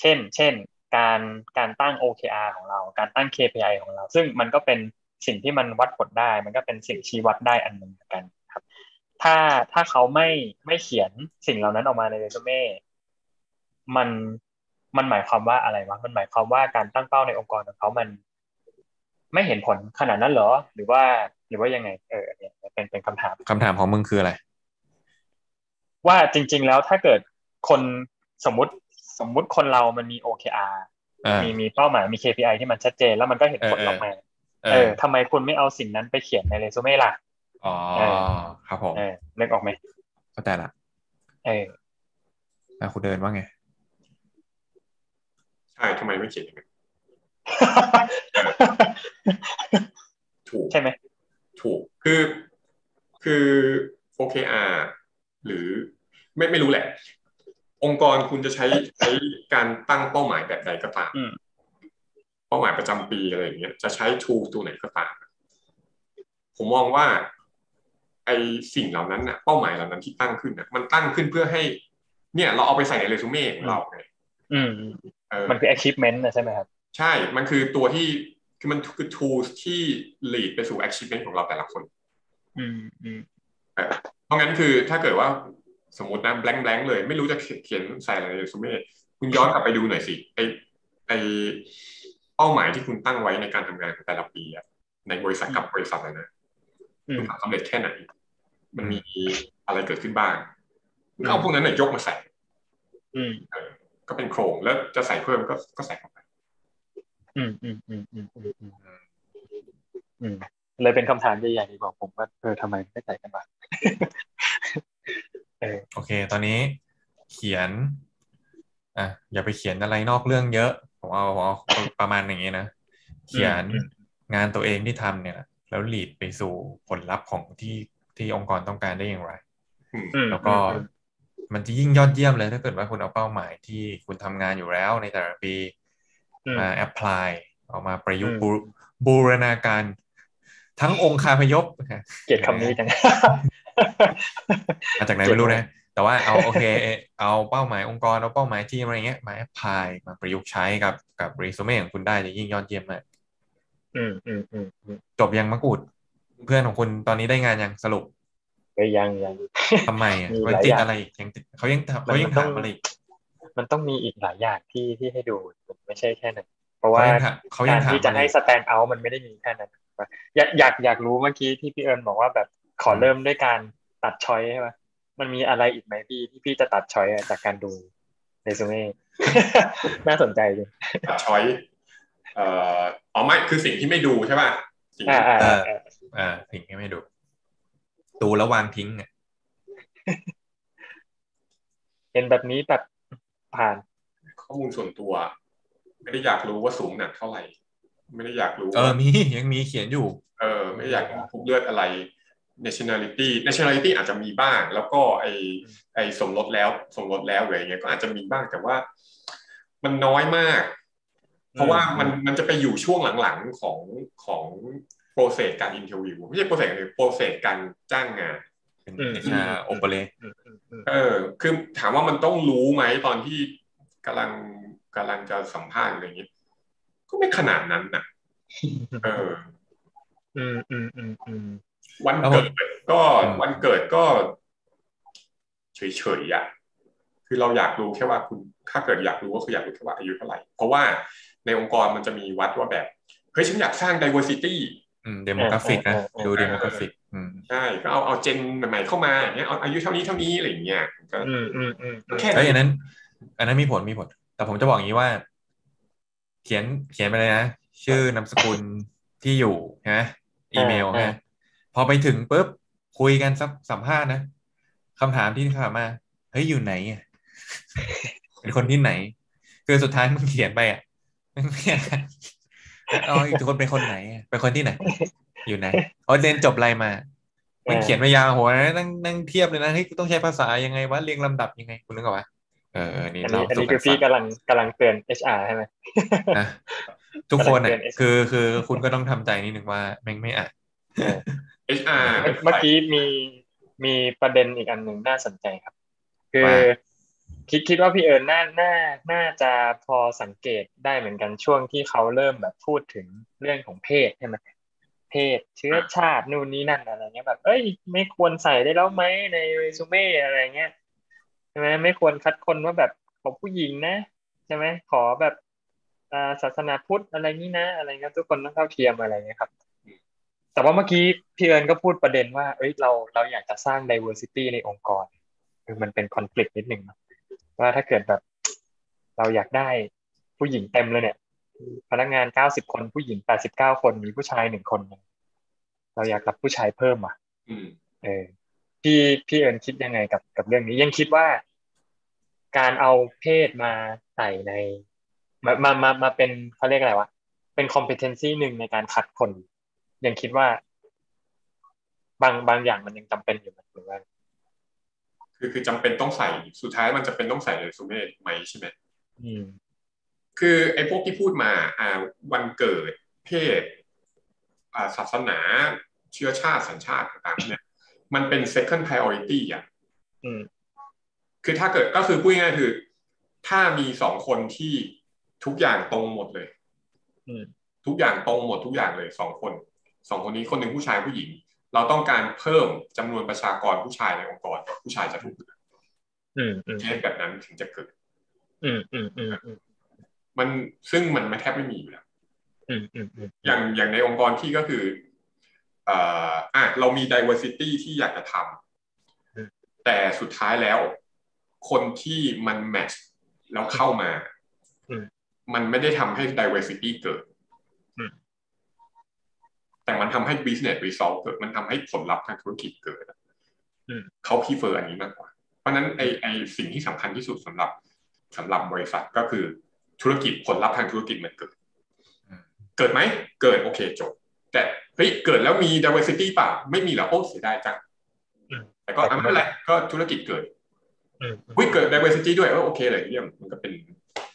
เช่น เช่น การการตั้ง OKR ของเรา การตั้ง KPI ของเรา ซึ่งมันก็เป็นสิ่งที่มันวัดผลได้ มันก็เป็นสิ่งชี้วัดได้อันหนึ่งเหมือนกันครับ ถ้าถ้าเขาไม่ไม่เขียนสิ่งเหล่านั้นออกมาในเรซูเม่มันมันหมายความว่าอะไรวะมันหมายความว่าการตั้งเป้าในองค์กรของเขามัน ไม่เห็นผลขนาดนั้นเหรอ หรือว่า หรือว่ายังไง เออเนี่ยเป็นเป็นคำถามคำถามของมึงคืออะไร ว่าจริง ๆ แล้วถ้าเกิดคนสมมติ สมมุติคนเรามันมี OKR อ่ามีมีเป้าหมายมี KPI ที่มันชัดเจน แล้วมันก็เห็นผลเออออกมาเอเอออทำไมคุณไม่เอาสิ่งนั้นไปเขียนในเรซูเม่ล่ะอ๋อเออครับผมเออนึกออกไหมเข้าใจละเออแล้วคุณเดินว่าไงใช่ทำไมไม่เขียนอย่างนั้นถูกใช่ไหมถูกคือคือ OKR หรือไม่ไม่รู้แหละ องค์กรคุณจะใช้ใช้การตั้งเป้าหมายแบบใดก็ตามอืมเป้าหมายประจำปีอะไรอย่างเงี้ยจะใช้ tool ตัวไหนก็ตาม ผมมองว่าไอสิ่งเหล่านั้นน่ะ เป้าหมายเหล่านั้นที่ตั้งขึ้นน่ะ มันตั้งขึ้นเพื่อให้ เนี่ย เราเอาไปใส่ในเรซูเม่ของเราไงอืมเออมันคือ achievement นะใช่ไหมครับ ใช่ มันคือตัวที่คือมันคือ tools ที่ lead ไปสู่ achievement ของเราแต่ละคน อืมอืมเออเพราะงั้นคือถ้าเกิดว่า สมมตินะ blank blank เลย ไม่รู้จะเขียนใส่อะไรในเรซูเม่คุณคุณย้อนกลับไปดูหน่อยสิไอไอเป้าหมายที่คุณตั้งไว้ในการทำงานของแต่ละปีอะในบริษัทกับบริษัทเลยนะอืคุมณทำสำเร็จแค่ไหน มันมีอะไรเกิดขึ้นบ้างคุณเอาพวกนั้นเนี่ยยกมาใส่อืมก็เป็นโครงแล้วจะใส่เพิ่มก็ก็ใส่เข้าไปอืมอืมอืมอืมอืมอืมอืมเลยเป็นคำถามใหญ่ๆดีกว่าผมว่าเออทำไมไม่ใส่กันบ้างเออ โอเค ตอนนี้เขียน อะ อย่าไปเขียนอะไรนอกเรื่องเยอะ ผมเอาผมเอาประมาณอย่างนี้นะ เขียนงานตัวเองที่ทำเนี่ย แล้ว lead ไปสู่ผลลัพธ์ของที่ที่องค์กรต้องการได้อย่างไรอืมอืมแล้วก็มันจะยิ่งยอดเยี่ยมเลยถ้าเกิดว่าคุณเอาเป้าหมายที่คุณทำงานอยู่แล้วในแต่ละปีอืมมา apply เอามาประยุกต์อืมบูบูรณาการ ทั้งองค์คาพยพเกลียดคำนี้จัง มาจากไหนไม่รู้นะ แต่ว่าเอาโอเค เอาเป้าหมายองค์กร เอาเป้าหมายทีมอะไรเงี้ยมา apply มาประยุกต์ใช้กับกับรีสูเม่ของคุณได้จะยิ่งยอดเยี่ยมมากอืมอืมอืมอืมจบยังมะกรูด เพื่อนของคุณตอนนี้ได้งานยังสรุปเอ้ยยังยังทำไมอะมีมันหลายติดอย่างอะไรอีกยังติดเขายังทำเขายังมันต้ถาองมอะไรอีกมันต้องมีอีกหลายอย่างที่ที่ให้ดูมันไม่ใช่แค่นั้นเพราะว่าเขายังถามเขายักางรถามที่จะอะไรให้อีกสแตนด์เอาท์มันไม่ได้มีแค่นั้นอยากอยากอยากรู้เมื่อกี้ที่พี่เอิญบอกว่าแบบ ขอเริ่มด้วยการตัดช้อยใช่ไหมมันมีอะไรอีกไหมพี่ที่พี่จะตัดช้อยอะจากการดูเรซูเม่น่าสนใจจริงตัด choiceอยเอ่ออ๋อไม่คือสิ่งที่ไม่ดูใช่ป่ะสิ่งอ่าที่อ่าเออ่าออ่าสิ่งที่ไม่ดู ดูแล้ววางทิ้งอะเห็นแบบนี้แบบผ่าน ข้อมูลส่วนตัว ไม่ได้อยากรู้ว่าสูงหนักเท่าไหร่ ไม่ได้อยากรู้ เออว่ามียังมีเขียนอยู่ เออ ไม่ได้อยากรู้กรุ๊ปเลือดอะไร nationality nationality อาจจะมีบ้าง แล้วก็ไอไอสมรสแล้วสมรสแล้วหรืออะไรเงี้ยก็อาจจะมีบ้างแต่ว่ามันน้อยมาก เพราะว่ามันมันจะไปอยู่ช่วงหลังๆของของ process การ interview ไม่ใช่ process การ process การจ้างงานเป็นอืม HR operate อืมอืมอืมเออ คือถามว่ามันต้องรู้ไหมตอนที่กำลังกำลังจะสัมภาษณ์อะไรอย่างนี้ก็ไม่ขนาดนั้นนะเออ อืมอืมอืมอืม วันเกิดก็วันเกิดก็ เฉยๆอะคือเราอยากรู้แค่ว่าคุณถ้าเกิดอยากรู้ก็คืออยากรู้แค่ว่าอายุเท่าไหร่ เพราะว่าในองค์กรมันจะมีวัดว่าแบบเฮ้ยฉันอยากสร้าง diversity อืม demographic นะดู demographic อืมใช่ก็เอาเอา gen ใหม่ๆเข้ามาอย่างเงี้ยเอาอายุเท่านี้เท่านี้อะไรอย่างเงี้ยก็อืมอืมอืมอืมแค่เอ้ยอันนั้น อันนั้นมีผลมีผล แต่ผมจะบอกอย่างนี้ว่า เขียนเขียนไปเลยนะ ชื่อนามสกุลที่อยู่นะอีเมลนะ พอไปถึงปุ๊บคุยกันสักสัมภาษณ์นะคำถามที่ถามมาเฮ้ยอยู่ไหนอะเป็นคนที่ไหน คือสุดท้ายมึงเขียนไปอะมึงไม่อะเอาอีกคนเป็นคนไหนอะเป็นคนที่ไหน อยู่ไหนอ๋อเรียนจบอะไรมามันเขียนมายาวโหนะนั่งนั่งเทียบเลยนะเฮ้ยกูต้องใช้ภาษายังไงวะเรียงลำดับยังไงคุณนึกออกปะเออเออนี่อันเรานี้อันสู่นี้กัคืนอพี่ฟังกำลังกำลังเตือน HR ใช่ไหมนะทุกคนกำลัอะงเตือนคือคือคุณก็ต้องทำใจนิดนึงว่าแม่งไม่อะ HR เมื่อเมื่อกี้มีมีประเด็นอีกอันหนึ่งน่าสนใจครับ คือว่าคิดคิดว่าพี่เอิญน่าน่าน่าจะพอสังเกตได้เหมือนกันช่วงที่เขาเริ่มแบบพูดถึงเรื่องของเพศใช่ไหมเพศเชื้อชาตินู่นนี่นั่นอะไรเงี้ยแบบ เอ้ย ไม่ควรใส่ได้แล้วไหมในเรซูเม่อะไรเงี้ยใช่ไหมไม่ควรคัดคนว่าแบบขอผู้หญิงนะใช่ไหมขอแบบอ่าศาสนาพุทธอะไรนี้นะ อะไรเงี้ยทุกคนต้องเท่าเทียมอะไรเงี้ยครับ แต่ว่าเมื่อกี้พี่เอิญก็พูดประเด็นว่าเอ้ยเราเราอยากจะสร้าง diversity ในองค์กร คือมันเป็น conflict นิดนึงนะว่าถ้าเกิดแบบเราอยากได้ผู้หญิงเต็มเลยเนี่ย พนักงานเก้าสิบคนผู้หญิงแปดสิบเก้าคนมีผู้ชายหนึ่งคนเนี่ยเราอยากรับผู้ชายเพิ่มอะอืมเออพี่พี่เอิญคิดยังไงกับกับเรื่องนี้ ยังคิดว่า การเอาเพศมาใส่ใน มามามามาเป็นเขาเรียกอะไรวะเป็น competency หนึ่งในการคัดคน ยังคิดว่า บางบางอย่างมันยังจำเป็นอยู่ไหมหรือว่าคือคือจำเป็นต้องใส่สุดท้ายมันจะเป็นต้องใส่ในเรซูเม่ไหมใช่ไหมอืมคือไอ้พวกที่พูดมา อ่า วันเกิดเพศ อ่าศาสนา เชื้อชาติสัญชาติต่างๆเนี่ยมันเป็น second priority อะอืมคือถ้าเกิดก็คือพูดง่ายๆคือ ถ้ามีสองคนที่ทุกอย่างตรงหมดเลยอืมทุกอย่างตรงหมดทุกอย่างเลยสองคน สองคนนี้คนหนึ่งผู้ชายผู้หญิง เราต้องการเพิ่มจำนวนประชากรผู้ชายในองค์กร ผู้ชายจะถูกเลือกอืมอืมเคสแบบนั้นถึงจะเกิดอืมอืมอืมอืมมันซึ่งมันไม่แทบไม่มีอยู่แล้วอืมอืมอืมอย่างอย่างในองค์กรที่ก็คือเอ่ออะเรามี diversity ที่อยากจะทำแต่สุดท้ายแล้ว คนที่มัน match แล้วเข้ามา มันไม่ได้ทำให้ diversity เกิด แต่มันทำให้ business result เกิดมันทำให้ผลลัพธ์ทางธุรกิจเกิดเขา prefer อันนี้มากกว่า เพราะฉะนั้นไอไอสิ่งที่สำคัญที่สุดสำหรับสำหรับบริษัทก็คือธุรกิจผลลัพธ์ทางธุรกิจมันเกิด เกิดไหมเกิดโอเคจบ แต่เฮ้ยเกิดแล้วมี diversity ป่ะไม่มีแล้วโอ้เสียดายจังแต่ก็ไม่เป็นไรก็ธุรกิจเกิดวิเกิด diversity ด้วยเออโอเคเลยเยี่ยมมันก็เป็น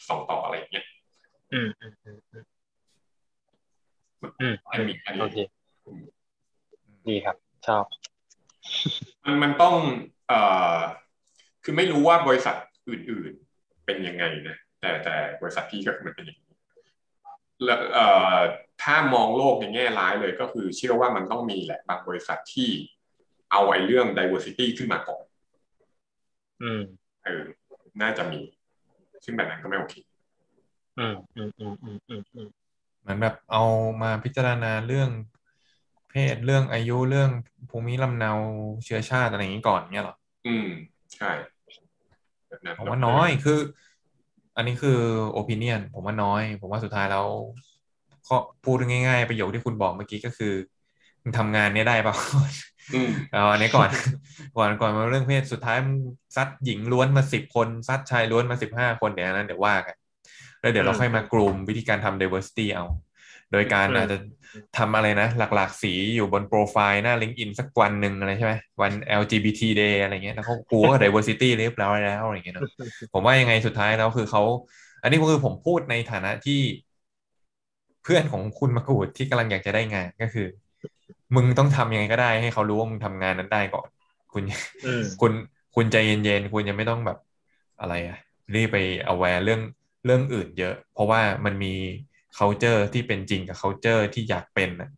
สองต่ออะไรอย่างเงี้ย อืมอืมอืมอืมอืมอันนี้อันโอนี้โอเคดีครับ ชอบ มันมันต้องเอ่อคือไม่รู้ว่าบริษัทอื่น ๆ เป็นยังไงนะแต่แต่บริษัทพี่ก็คือมันเป็นอย่างนี้แล้วเอ่อถ้ามองโลกในแง่ร้ายเลยก็คือเชื่อว่ามันต้องมีแหละบางบริษัทที่เอาไอ้เรื่อง diversity ขึ้นมาก่อนอืมเออน่าจะมี ซึ่งแบบนั้นก็ไม่โอเคอืมอืมอืมอืมอืมอืม เหมือนแบบเอามาพิจารณาเรื่องเพศเรื่องอายุเรื่องภูมิลำเนาเชื้อชาติอะไรอย่างนี้ก่อนเนี่ยเหรอ อืม ใช่แบบนั้นผมว่าน้อยคือ อันนี้คือโอปิเนียนผมว่าน้อย ผมว่าสุดท้ายแล้วก็พูดง่ายๆ ประโยคที่คุณบอกเมื่อกี้ก็คือมึงทำงานเนี้ยได้เปล่าอืมเอาอันนี้ก่อน ก่อนก่อนมาเรื่องเพศสุดท้ายมึงซัดหญิงล้วนมาสิบคนซัดชายล้วนมาสิบห้าคนเดี๋ยวอันนั้นเดี๋ยวว่ากัน แล้วเดี๋ยวเราค่อยมากลุ่มวิธีการทำ diversity เอา โดยการอาจจะทำอะไรนะ หลักๆ สีอยู่บนโปรไฟล์หน้า LinkedIn สักวันหนึ่งอะไรใช่ไหมวัน LGBT day อะไรเงี้ยแล้วเขากูว่า diversity เรียบร้อยแล้วอะไรเงี้ยเนอะผมว่ายังไงสุดท้ายแล้วคือเขา อันนี้คือผมพูดในฐานะที่ เพื่อนของคุณมากูดที่กำลังอยากจะได้งานก็คือ มึงต้องทำยังไงก็ได้ให้เขารู้ว่ามึงทำงานนั้นได้ก่อน คุณอืมคุณคุณใจเย็นๆคุณยังไม่ต้องแบบอะไรอะรีบไป aware เรื่อง เรื่องอื่นเยอะ เพราะว่ามันมี culture ที่เป็นจริงกับ culture ที่อยากเป็นอะ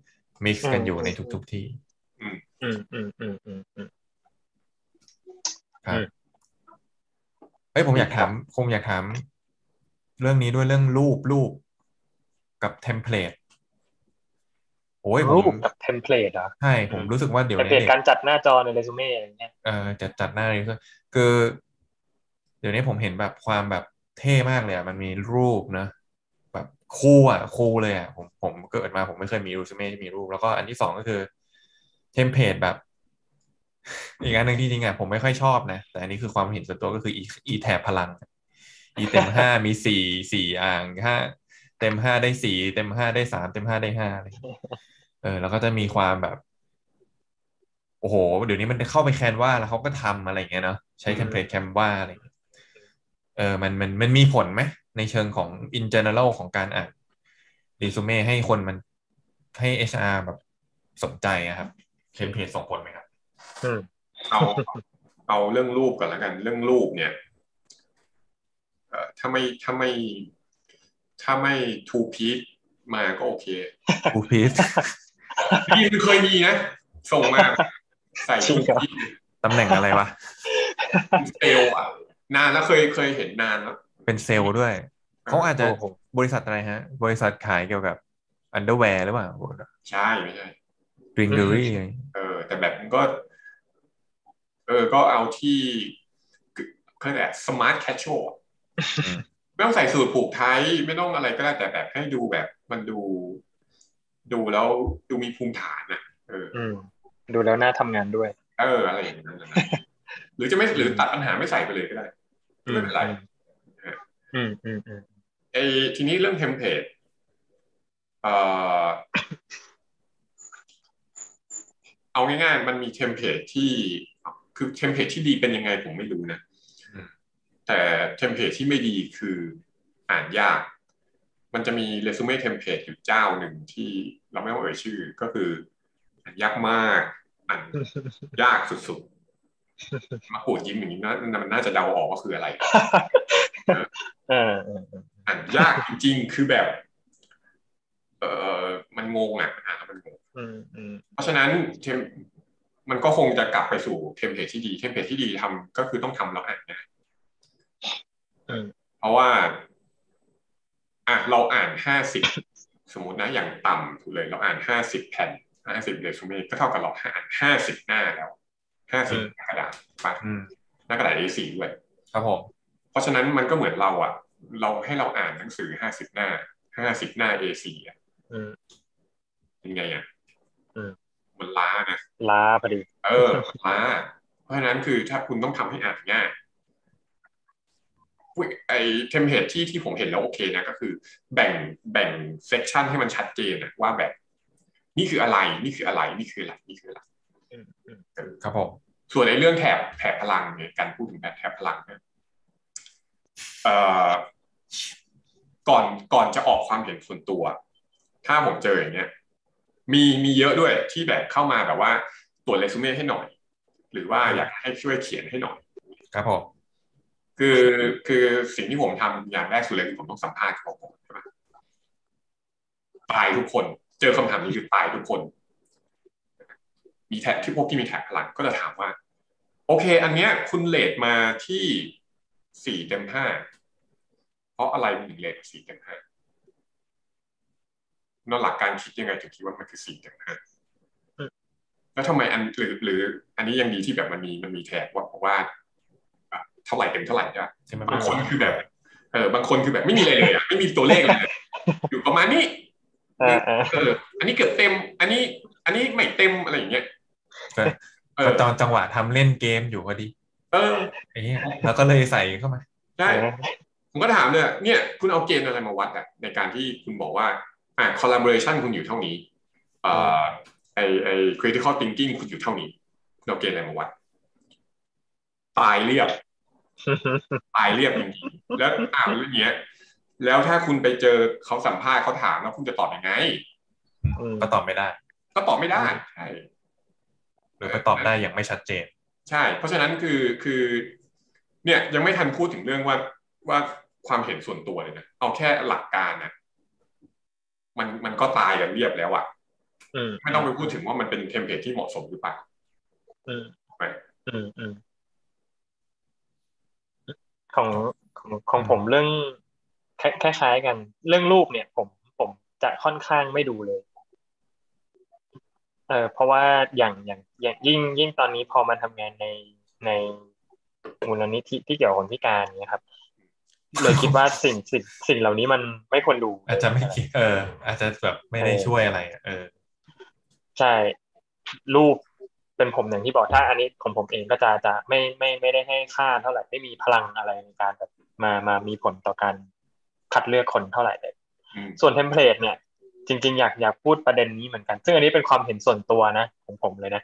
mix กันอยู่ในทุก ๆที่อืมอืมอืมอืมอืมครับอืมเอ้ยผมอยากถามคงอยากถาม เรื่องนี้ด้วยเรื่องรูปรูปกับ template โอ้ยผมรูปกับ template เหรอใช่ผมรู้สึกว่าเดี๋ยวเทมเพลนี้ template เด็กการจัดหน้าจอในเรซูเม่อะไรเงี้ยเอ่อจัดจัดหน้าเลยคือคือ เดี๋ยวนี้ผมเห็นแบบความแบบ เท่มากเลยอะมันมีรูปนะแบบคู่อะคู่เลยอะผมผมเกิดมาผมไม่เคยมีรูปเม่ที่มีรูป แล้วก็อันที่สองก็คือเทมเพลตแบบ อีกอันหนึ่งที่จริงอะผมไม่ค่อยชอบนะ แต่อันนี้คือความเห็นส่วนตัวก็คืออีอีแถบพลังอีเต็มห้ามีสี่สี่อ่างห้าเต็มห้าได้สี่เต็มห้าได้สามเต็มห้าได้ห้าอะไรอย่างเงี้ยเออ แล้วก็จะมีความแบบ โอ้โห เดี๋ยวนี้มันเข้าไป Canva แล้วเขาก็ทำอะไรอย่างเงี้ยเนาะใช้ template Canva อะไรอย่าง เงี้ยเออมันมันมันมีผลไหมในเชิงของ in general ของการอ่านรีสูเม่ให้คนมันให้ HR แบบสนใจอะครับ template ส่งผลไหมครับอืมเอาเอาเรื่องรูปก่อนแล้วกัน เรื่องรูปเนี่ยเอ่อถ้าไม่ถ้าไม่ ถ้าไม่ two-piece มาก็โอเค two-piece นี่เคยมีนะ ส่งมา ใส่จริงเหรอ two-pieceตำแหน่งอะไรวะเซลล์อะ นานแล้วเคยเคยเห็นนานแล้ว เป็นเซลล์ด้วย เขาอาจจะโอ้โหบริษัทอะไรฮะ บริษัทขายเกี่ยวกับ underwear หรือเปล่า ใช่ไม่ใช่ lingerieเออ แต่แบบมันก็ เออ ก็เอาที่คือเขาเรียกอะไร smart casual ไม่ต้องใส่สูทผูกไท ไม่ต้องอะไรก็ได้แต่แบบให้ดูแบบมันดู ดูแล้วดูมีภูมิฐานอะ เอออืมดูแล้วน่าทำงานด้วย เออ อะไรอย่างนั้นนะหรือจะไม่หรือตัดปัญหาไม่ใส่ไปเลยก็ได้ ไม่เป็นไรอืมอืมอืมไอ้ทีนี้เรื่อง template เอ่อเอาง่ายๆ มันมี template ที่คือ template ที่ดีเป็นยังไงผมไม่รู้นะอืมแต่ template ที่ไม่ดีคืออ่านยาก มันจะมี resume template อยู่เจ้าหนึ่งที่เราไม่ต้องเอ่ยชื่อก็คือ อ่านยากมาก อ่านยากสุดๆ มาปูดยิ้มอย่างนี้นะมันน่าจะเดาออกว่าคืออะไรเออเออเอออ่านยากจริงๆคือแบบ เออมันงงอะอ่านแล้วมันงงอืมอืมเพราะฉะนั้นเทมมันก็คงจะกลับไปสู่ template ที่ดี template ที่ดีทำก็คือต้องทำแล้วอ่านง่ายอืมเพราะว่าอะเราอ่านห้าสิบสมมตินะอย่างต่ำสุดเลย เราอ่านห้าสิบแผ่นห้าสิบเรซูเม่ก็เท่ากับเราอ่านห้าสิบหน้าแล้ว ห้าสิบกระดาษปะอืมหน้ากระดาษ A4 ด้วยครับผมเพราะฉะนั้นมันก็เหมือนเราอะ เราให้เราอ่านหนังสือห้าสิบหน้าห้าสิบหน้า A4 อะอืมเป็นไงอะอืมมันล้านะล้าพอดี เออล้า เพราะฉะนั้นคือถ้าคุณต้องทำให้อ่านง่ายอุ๊ยไอ template ที่ที่ผมเห็นแล้วโอเคนะก็คือ แบ่งแบ่ง section ให้มันชัดเจนนะว่าแบบ นี่คืออะไร นี่คืออะไร นี่คืออะไรนี่คืออะไรอืมอืม ครับผมส่วนในเรื่องแถบแถบพลังเนี่ยการพูดถึงแถบแถบพลังเนี่ยเอ่อก่อนก่อนจะออกความเห็นส่วนตัว ถ้าผมเจออย่างเงี้ยมีมีเยอะด้วยที่แบบเข้ามาแบบว่าตรวจเรซูเม่ให้หน่อย หรือว่าอยากให้ช่วยเขียนให้หน่อย ครับผมคือคือสิ่งที่ผมทำอย่างแรกสุดเลยคือผมต้องสัมภาษณ์ของผมใช่ไหมตายทุกคน เจอคำถามนี้คือตายทุกคน มีแท็กที่พวกที่มีแท็กพลังก็จะถามว่า โอเค อันเนี้ยคุณเลทมาที่สี่เต็มห้าเพราะอะไรคุณถึงเลทสี่เต็มห้านอกหลักการคิดยังไงถึงคิดว่ามันคือสี่เต็มห้าแล้วทำไมอันหรือหรือ อันนี้ยังดีที่แบบมันมีมันมีแท็กว่าบอกว่าอะเท่าไหร่เต็มเท่าไหร่ใช่ปะใช่ไหมบางคนคือแบบเออบางคนคือแบบไม่มีอะไรเลยอะไม่มีตัวเลขเลยอยู่ประมาณนี้เออเออเอออันนี้เกือบเต็ม อันนี้ อันนี้ไม่เต็มอะไรอย่างเงี้ย ก็เออตอนจังหวะทำเล่นเกมอยู่พอดี เออไอ้เหี้ยแล้วก็เลยใส่เข้ามาใช่ผมก็ถามเลยเนี่ย คุณเอาเกณฑ์อะไรมาวัดอะในการที่คุณบอกว่า อ่า collaboration คุณอยู่เท่านี้เอ่อไอไอ critical thinking คุณอยู่เท่านี้คุณเอาเกณฑ์อะไรมาวัด ตายเรียบ ตายเรียบจริงๆแล้วอ่านเรื่องเนี้ย แล้วถ้าคุณไปเจอเขาสัมภาษณ์เขาถามแล้วคุณจะตอบยังไงอืมก็ตอบไม่ได้ ก็ตอบไม่ได้ใช่ หรือไปตอบได้อย่างไม่ชัดเจน ใช่ เพราะฉะนั้นคือคือเนี่ยยังไม่ทันพูดถึงเรื่องว่าว่าความเห็นส่วนตัวเลยนะเอาแค่หลักการนะมันมันก็ตายกันเรียบแล้วอะอืมไม่ต้องไปพูดถึงว่ามันเป็น template ที่เหมาะสมหรือเปล่าอืมถูกไหมอืมอืมของของของผมเรื่องคล้ายคล้ายๆกัน เรื่องรูปเนี่ย ผมผมจะค่อนข้างไม่ดูเลย เออเพราะว่าอย่างอย่างอย่างยิ่งยิ่งตอนนี้พอมาทำงานในในมูลนิธิที่เกี่ยวกับคนพิการเนี่ยครับเลยคิดว่าสิ่งสิ่งสิ่งเหล่านี้มันไม่ควรดู อาจจะไม่คิดเออ อาจจะแบบไม่ได้ช่วยอะไรอะเออ ใช่รูปเป็นผมอย่างที่บอกถ้า อันนี้ของผมเองก็จะจะไม่ไม่ไม่ได้ให้ค่าเท่าไหร่ไม่มีพลังอะไรในการแบบมามามีผลต่อการคัดเลือกคนเท่าไหร่เลยอืมส่วน template เนี่ย จริง ๆ อยากอยากพูดประเด็นนี้เหมือนกัน ซึ่งอันนี้เป็นความเห็นส่วนตัวนะของผมเลยนะ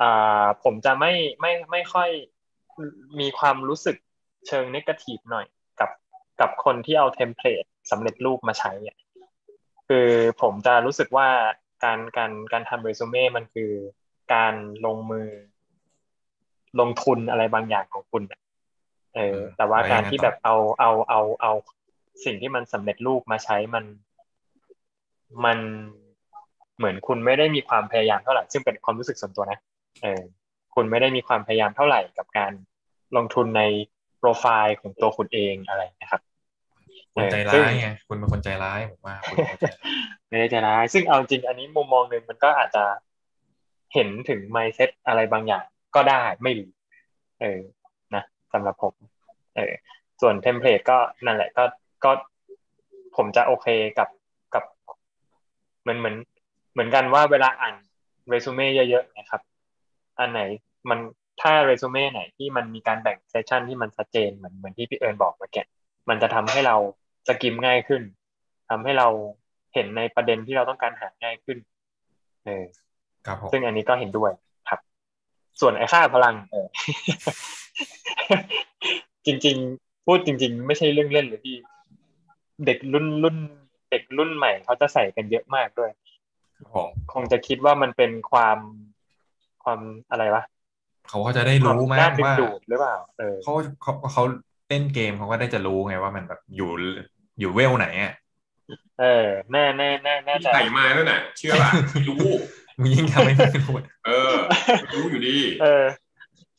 อ่าผมจะไม่ไม่ไม่ค่อยมีความรู้สึกเชิง negative หน่อยกับกับคนที่เอา template สำเร็จรูปมาใช้คือผมจะรู้สึกว่าการการการทำเรซูเม่มันคือการลงมือ ลงทุนอะไรบางอย่างของคุณเออ แต่ว่าการที่แบบเอาเอาเอาเอาสิ่งที่มันสำเร็จรูปมาใช้มัน มันเหมือนคุณไม่ได้มีความพยายามเท่าไหร่ ซึ่งเป็นความรู้สึกส่วนตัวนะเออคุณไม่ได้มีความพยายามเท่าไหร่กับการลงทุนในโปรไฟล์ของตัวคุณเองอะไรนะครับคุณใจเออซึ่ร้างยไงคุณเป็นคนใจร้ายผมว่าคุณเป็นคนใจร้ายไม่ได้ใจร้าย ซึ่งเอาจริงอันนี้มุมมองหนึ่งมันก็อาจจะเห็นถึง mindset อะไรบางอย่างก็ได้ไม่รู้เออนะสำหรับผม เออส่วน template ก็นั่นแหละก็ก็ผมจะโอเคกับกับ เหมือนเหมือนเหมือนกันว่าเวลาอ่านเรซูเม่เยอะๆนะครับ อันไหนมันถ้าเรซูเม่ไหนที่มันมีการแบ่ง section ที่มันชัดเจนเหมือนเหมือนที่พี่เอิญบอกเมื่อกี้มันจะทำให้เราสกิมง่ายขึ้นทำให้เราเห็นในประเด็นที่เราต้องการหาง่ายขึ้นเออครับผมซึ่งอันนี้ก็เห็นด้วยครับ ส่วนไอ้ค่าพลัง เออ จริง ๆ พูดจริง ๆ ไม่ใช่เรื่องเล่นเลยพี่ เด็กรุ่นรุ่นเด็กรุ่นใหม่เขาจะใส่กันเยอะมากด้วยครับผมคงจะคิดว่ามันเป็นความความอะไรวะเขาก็จะได้รู้มาด้ากนดึงว่าดูดหรือเปล่าเออเขาเขาเขาเล่นเกมเขาก็ได้จะรู้ไงว่ามันแบบอยู่อยู่เวลไหนอะเออแน่แน่แน่แน่ใจใส่มาแล้วน่ะ เชื่อป่ะไม่รู้มึงยิ่งทำให้ไม่รู้เออไม่รู้อยู่ดีเออ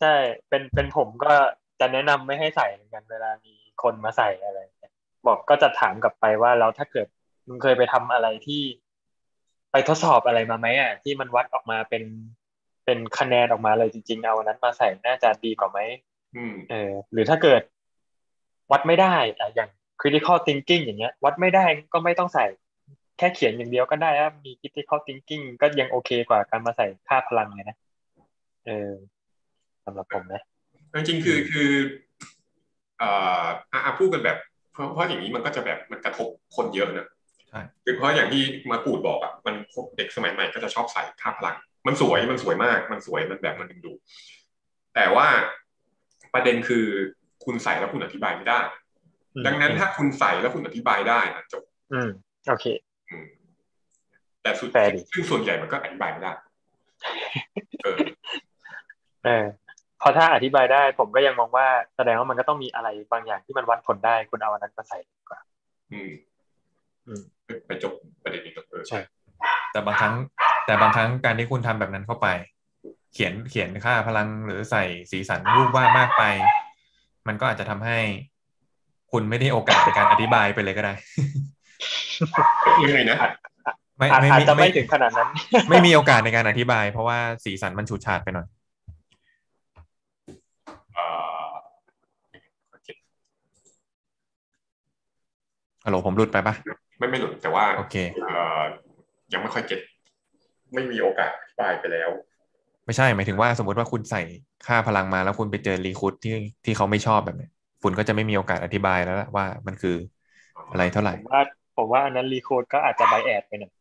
ใช่เป็นเป็นผมก็จะแนะนำไม่ให้ใส่เหมือนกันเวลามีคคนมาใส่อะไรบอกก็จะถามกลับไปว่าแล้วถ้าเกิด มึงเคยไปทำอะไรที่ ไปทดสอบอะไรมาไหมอะที่มันวัดออกมาเป็นเป็นคะแนนออกมาเลยจริง ๆ เอาอันนั้นมาใส่น่าจะดีกว่าไหมอืมเออ หรือถ้าเกิด วัดไม่ได้อะอย่าง critical thinking อย่างเงี้ย วัดไม่ได้ก็ไม่ต้องใส่ แค่เขียนอย่างเดียวก็ได้ว่ามี critical thinking ก็ยังโอเคกว่าการมาใส่ค่าพลังไงนะเออสำหรับผมนะจริงๆคือคือเอ่ออะอะพูดกันแบบ เพราะเพราะอย่างนี้มันก็จะแบบมันกระทบคนเยอะนะใช่ คือเพราะอย่างที่มาปูดบอกอะมันเด็กสมัยใหม่ก็จะชอบใส่ค่าพลัง มันสวยมันสวยมาก มันสวยมันแบบมันดึงดูดแต่ว่าประเด็นคือคุณใส่แล้วคุณอธิบายไม่ได้อืมดังนั้นถ้าคุณใส่แล้วคุณอธิบายได้นะจบ อืมโอเคอืมแต่สุดแปลดิซึ่งส่วนใหญ่มันก็อธิบายไม่ได้เออเออเพราะถ้าอธิบายได้ ผมก็ยังมองว่าแสดงว่ามันก็ต้องมีอะไรบางอย่างที่มันวัดผลได้ คุณเอาอันนั้นมาใส่ดีกว่า อืมอืม ไปจบประเด็นนี้ก่อนเออใช่ แต่บางครั้ง แต่บางครั้งการที่คุณทำแบบนั้นเข้าไป เขียนเขียนค่าพลังหรือใส่สีสันรูปวาดมากไป มันก็อาจจะทำให้ คุณไม่ได้โอกาสในการอธิบายไปเลยก็ได้ยังไงนะไม่อาจไม่อาจไม่จะไม่ไม่ถึงขนาดนั้น ไม่มีโอกาสในการอธิบาย เพราะว่าสีสันมันฉูดฉาดไปหน่อยเอ่อฮัลโหลผมหลุดไปปะ ไม่ไม่หลุดแต่ว่าโอเคเอ่อยังไม่ค่อยเก็ตไม่มีโอกาสอธิบายไปแล้ว ไม่ใช่หมายถึงว่าสมมติว่าคุณใส่ค่าพลังมาแล้วคุณไปเจอรีคูดที่ที่เขาไม่ชอบแบบเนี้ยคุณก็จะไม่มีโอกาสอธิบายแล้วล่ะว่ามันคืออะไรเท่าไหร่ผมว่าผมว่าอันนั้นรีโคดก็อาจจะไบแอดไปหน่อย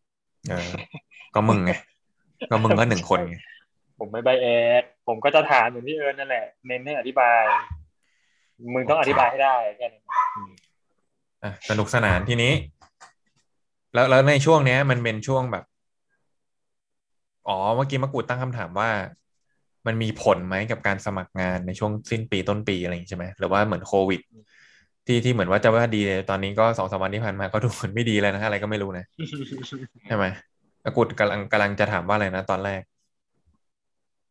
เออก็มึงไงก็มึงก็หนึ่งคนไงผมไม่ไบแอดผมก็จะถามเหมือนที่เอิร์นนั่นแหละเน้นให้อธิบาย มึงต้องอธิบายให้ได้แค่นั้นอะสนุกสนานทีนี้ แล้วแล้วในช่วงเนี้ย มันเป็นช่วงแบบ อ๋อเมื่อกี้มะกรูดตั้งคำถามว่า มันมีผลไหมกับการสมัครงานในช่วงสิ้นปีต้นปีอะไรอย่างนี้ใช่ไหมหรือว่าเหมือนโควิด ที่ที่เหมือนว่าจะว่าดีเลยตอนนี้ก็สองสามวันที่ผ่านมาก็ดูเหมือนไม่ดีเลยนะอะไรก็ไม่รู้นะใช่ไหมมะกรูดกำลังกำลังจะถามว่าอะไรนะตอนแรก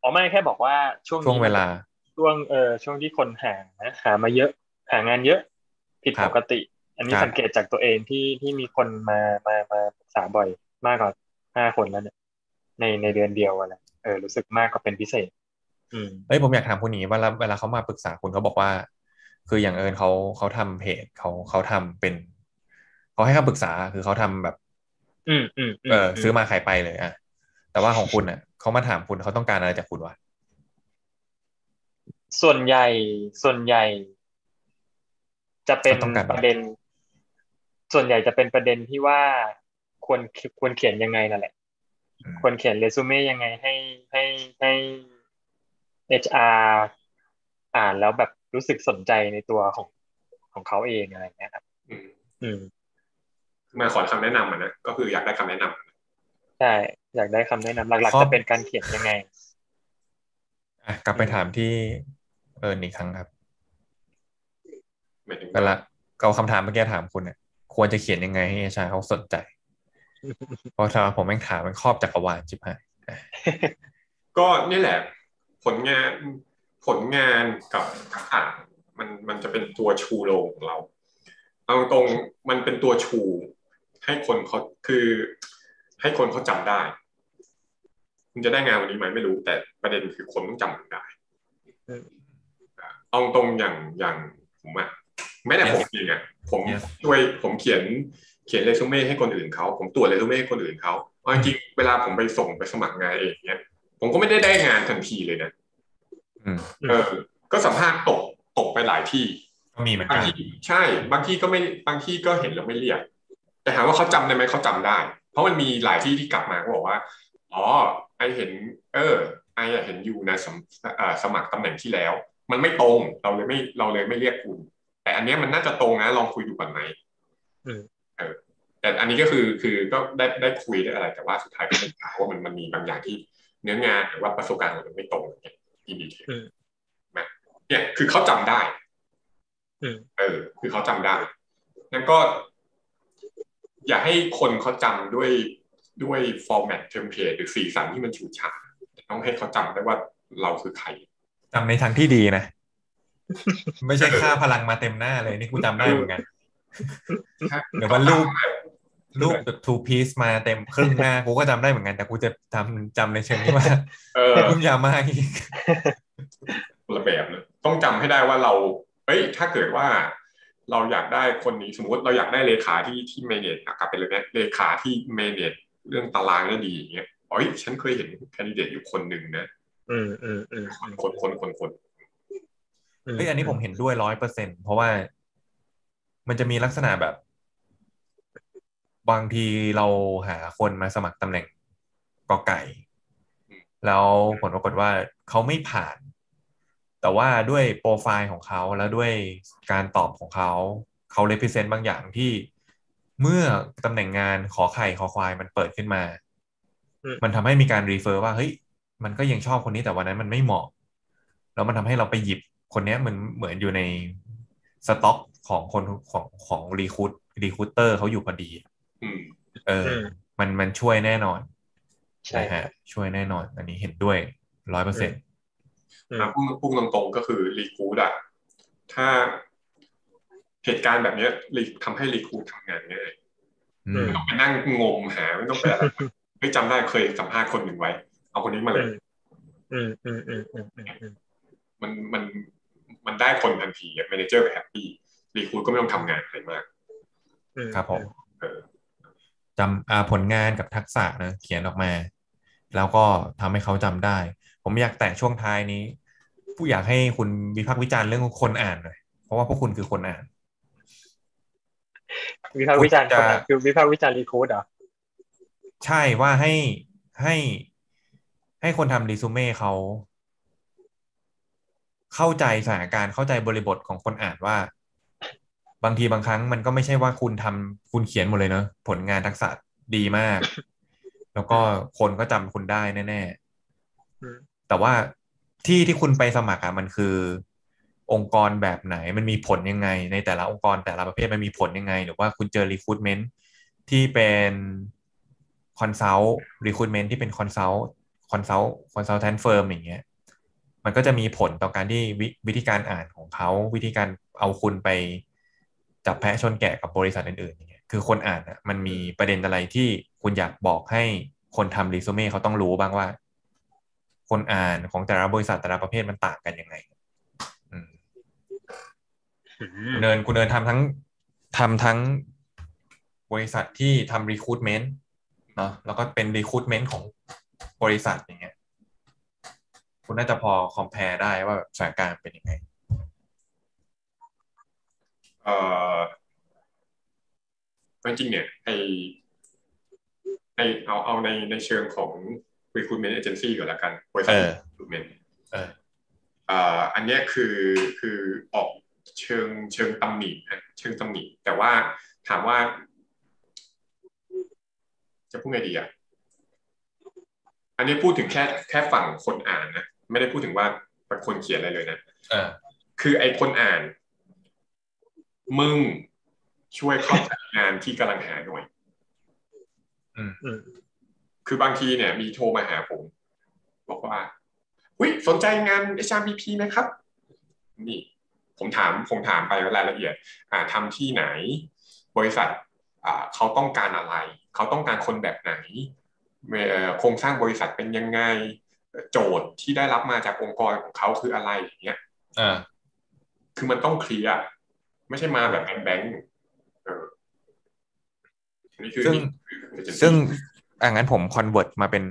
อ๋อไม่แค่บอกว่าช่วงนี้ช่วงเวลาช่วงเออช่วงที่คนหาหามาเยอะ หางานเยอะ ผิดครัปบกติ อันนี้ครับสังเกตจากตัวเองที่ที่มีคนมามามาปรึกษาบ่อยมากกว่าห้าคนแล้วเนี่ยในในเดือนเดียวอะไรเออรู้สึกมากกว่าเป็นพิเศษ อืมเอ้ยผมอยากถามคุณหนีเวลาเวลาเขามาปรึกษาคุณเขาบอกว่า คืออย่างเอิญเขาเขาทำเพจเขาเขาทำเป็นเขาให้คำปรึกษาคือเขาทำแบบ อืมอืมมเออซื้อมาขายไปเลยอะแต่ว่าของคุณอะเขามาถามคุณเขาต้องการอะไรจากคุณวะส่วนใหญ่ส่วนใหญ่ จะเป็นเขาต้องการอะไรประเด็น ส่วนใหญ่จะเป็นประเด็นที่ว่าควรควรเขียนยังไงนั่นแหละอืมควรเขียนเรซูเม่ยังไงให้ให้ให้ HR อ่านแล้วแบบรู้สึกสนใจในตัวของของเขาเองอะไรอย่างเงี้ยครับอืมอืมมาขอคำแนะนำอะนะก็คืออยากได้คำแนะนำใช่อยากได้คำแนะนำหลักๆจะเป็นการเขียนยังไงอะกลับไปถามที่เอิญอีกครั้งครับหมายถึงเวลาเอาคำถามเมื่อกี้ถามคุณเนี่ย ควรจะเขียนยังไงให้ชายเขาสนใจ เพราะถ้าผมแม่งถามมันครอบจักรวาลจิบหายอะก็นี่แหละ ผลงานผลงานกับทักษะมันมันจะเป็นตัวชูโรงของเรา เอาตรงๆมันเป็นตัวชู ให้คนเขาคือ ให้คนเขาจำได้คุณจะได้งานวันนี้ไหมไม่รู้ แต่ประเด็นคือคนต้องจำคุณได้อืมเอาตรงอย่างอย่างผมอะไม่แต่ผมเองอะ ผม Yes ช่วยผมเขียนเขียนเรซูเม่ให้คนอื่นเขาผมตรวจเรซูเม่ให้คนอื่นเขาเอาจริงๆเวลาผมไปส่งไปสมัครงานเองเนี้ยผมก็ไม่ได้ได้งานทันทีเลยนะอืมเออ ก็สัมภาษณ์ตกตกไปหลายที่ก็มีเหมือนบางกันที่ใช่ บางที่ก็ไม่บางที่ก็เห็นแล้วไม่เรียก แต่ถามว่าเขาจำได้ไหมเขาจำได้ เพราะมันมีหลายที่ที่กลับมาก็บอกว่าอ๋อไอเห็น เออ ไออะเห็นอยู่นะสมเอ่อสมัครตำแหน่งที่แล้ว มันไม่ตรงเราเลยไม่เราเลยไม่เรียกคุณ แต่อันเนี้ยมันน่าจะตรงนะลองคุยดูก่อนไหมอืมเออแต่อันนี้ก็คือคือก็ได้ได้คุยได้อะไร แต่ว่าสุดท้ายก็เป็นข่าวว่ามันมันมีบางอย่างที่เนื้องานหรือว่าประสบการณ์ของมันไม่ตรงอย่างเงี้ยที่ detail อืมนะเนี่ยคือเขาจำได้อืมเออ คือเขาจำได้นั่นก็ อย่าให้คนเขาจำด้วยด้วย format template หรือสีสันที่มันฉูดฉาดต้องให้เขาจำได้ว่าเราคือใครจำในทางที่ดีนะ ไม่ใช่ค่าพลังมาเต็มหน้าเลยนี่กูจำได้เหมือนกันเดี๋ยวว่ารูปรูปแบบ two piece มาเต็มครึ่งหน้ากูก็จำได้เหมือนกัน แต่กูจะจำจำในเชิงที่ว่าเออคุณยามาอีกคนละแบบเลยต้องจำให้ได้ว่าเราเอ้ยถ้าเกิดว่าเราอยากได้คนนี้สมมติเราอยากได้เลขาที่ที่เมเนจกลับไปเลยเนี่ยเลขาที่เมเนจเรื่องตารางได้ดีอย่างเงี้ยเอ้ยฉันเคยเห็นแคนดิเดตอยู่คนหนึ่งนะอืมอืมอืมคนคนคนคนคน เฮ้ยอันนี้ผมเห็นด้วยร้อยเปอร์เซ็นเพราะว่ามันจะมีลักษณะแบบ บางทีเราหาคนมาสมัครตำแหน่งกอไก่ แล้วผลปรากฏว่าเขาไม่ผ่าน แต่ว่าด้วยโปรไฟล์ของเขาแล้วด้วยการตอบของเขา เขาเลพิเซนต์บางอย่างที่เมื่อตำแหน่งงานขอไข่ขอควายมันเปิดขึ้นมา มันทำให้มีการ refer ว่าเฮ้ยมันก็ยังชอบคนนี้แต่วันนั้นมันไม่เหมาะ แล้วมันทำให้เราไปหยิบ คนนี้มันเหมือนอยู่ในสต็อกของคนของของ recruit recruiter เขาอยู่พอดีอืมเออ มันมันช่วยแน่นอน ใช่นะฮะ ช่วยแน่นอน อันนี้เห็นด้วยร้อยเปอร์เซ็นต์อะพูดพูดตรงๆก็คือ recruit อะถ้าเหตุการณ์แบบเนี้ยรีทำให้ recruit ทำงานง่ายไม่ต้องไปนั่งงมหาไม่ต้องไปอะไรไม่จำได้เคยสัมภาษณ์คนหนึ่งไว้ เอาคนนี้มาเลยอืมอืมอืมอืมอืมอืมมันมัน มันได้คนทันทีอะ manager happy recruit ก็ไม่ต้องทำงานอะไรมากอืมครับผมเออจำอ่าผลงานกับทักษะนะเขียนออกมา แล้วก็ทำให้เขาจำได้ ผมอยากแตะช่วงท้ายนี้ ผมอยากให้คุณวิพากษ์วิจารณ์เรื่องคนอ่านหน่อยเพราะว่าพวกคุณคือคนอ่าน วิพากษ์วิจารณ์จะคนอะคือวิพากษ์วิจารณ์รีคูดเหรอใช่ว่าให้ให้ให้คนทำรีซูเม่เขา เข้าใจสถานการณ์เข้าใจบริบทของคนอ่านว่า บางทีบางครั้งมันก็ไม่ใช่ว่าคุณทำคุณเขียนหมดเลยเนอะผลงานทักษะดีมาก แล้วก็คนก็จำคุณได้แน่อืมๆแต่ว่าที่ที่คุณไปสมัครอะมันคือ องค์กรแบบไหนมันมีผลยังไง ในแต่ละองค์กรแต่ละประเภทมันมีผลยังไง หรือว่าคุณเจอ recruitment ที่เป็น consult recruitment ที่เป็น consult consult consultant firm อย่างเงี้ย มันก็จะมีผลต่อการที่วิธีการอ่านของเขาวิธีการเอาคุณไปจับแพะชนแกะกับบริษัทอื่นๆอย่างเงี้ยคือคนอ่านอะมันมีประเด็นอะไรที่คุณอยากบอกให้คนทำรีซูเม่เขาต้องรู้บ้างว่า คนอ่านของแต่ละบริษัทแต่ละประเภทมันต่างกันยังไงอืมอืมคุณเนินคุณเนินทำทั้งทำทั้งบริษัทที่ทำรีคูดเมนต์เนาะแล้วก็เป็นรีคูดเมนต์ของบริษัทอย่างเงี้ย คุณน่าจะพอคอมเพลได้ว่าแบบสถานการณ์เป็นยังไงเออจริงๆเนี่ยไอไอเอาเอาในในเชิงของ recruitment agency ก่อนละกันบริษัทเออ recruitment เออเอ่ออันเนี้ยคือคือออกเชิงเชิงตำหนิฮะเชิงตำหนิแต่ว่าถามว่า จะพูดไงดีอะอันนี้พูดถึงแค่แค่ฝั่งคนอ่านนะ ไม่ได้พูดถึงว่าเป็นคนเขียนอะไรเลยนะเออคือไอ้คนอ่าน มึงช่วยเข้าใจงานที่กำลังหาหน่อยอืมคือบางทีเนี่ย มีโทรมาหาผม บอกว่าอุ้ยสนใจงาน HRBP ไหมครับ นี่ ผมถามผมถามไปรายละเอียด อ่าทำที่ไหน บริษัท อ่าเขาต้องการอะไร เขาต้องการคนแบบไหนเอ่อโครงสร้างบริษัทเป็นยังไง โจทย์ที่ได้รับมาจากองค์กรของเขาคืออะไรอย่างเงี้ยอ่าคือมันต้อง clear ไม่ใช่มาแบบ blank blank เออนี่คือซึ่งนี่คือซึ่งอ่างั้นผมคอนเวิร์ตมาเป็น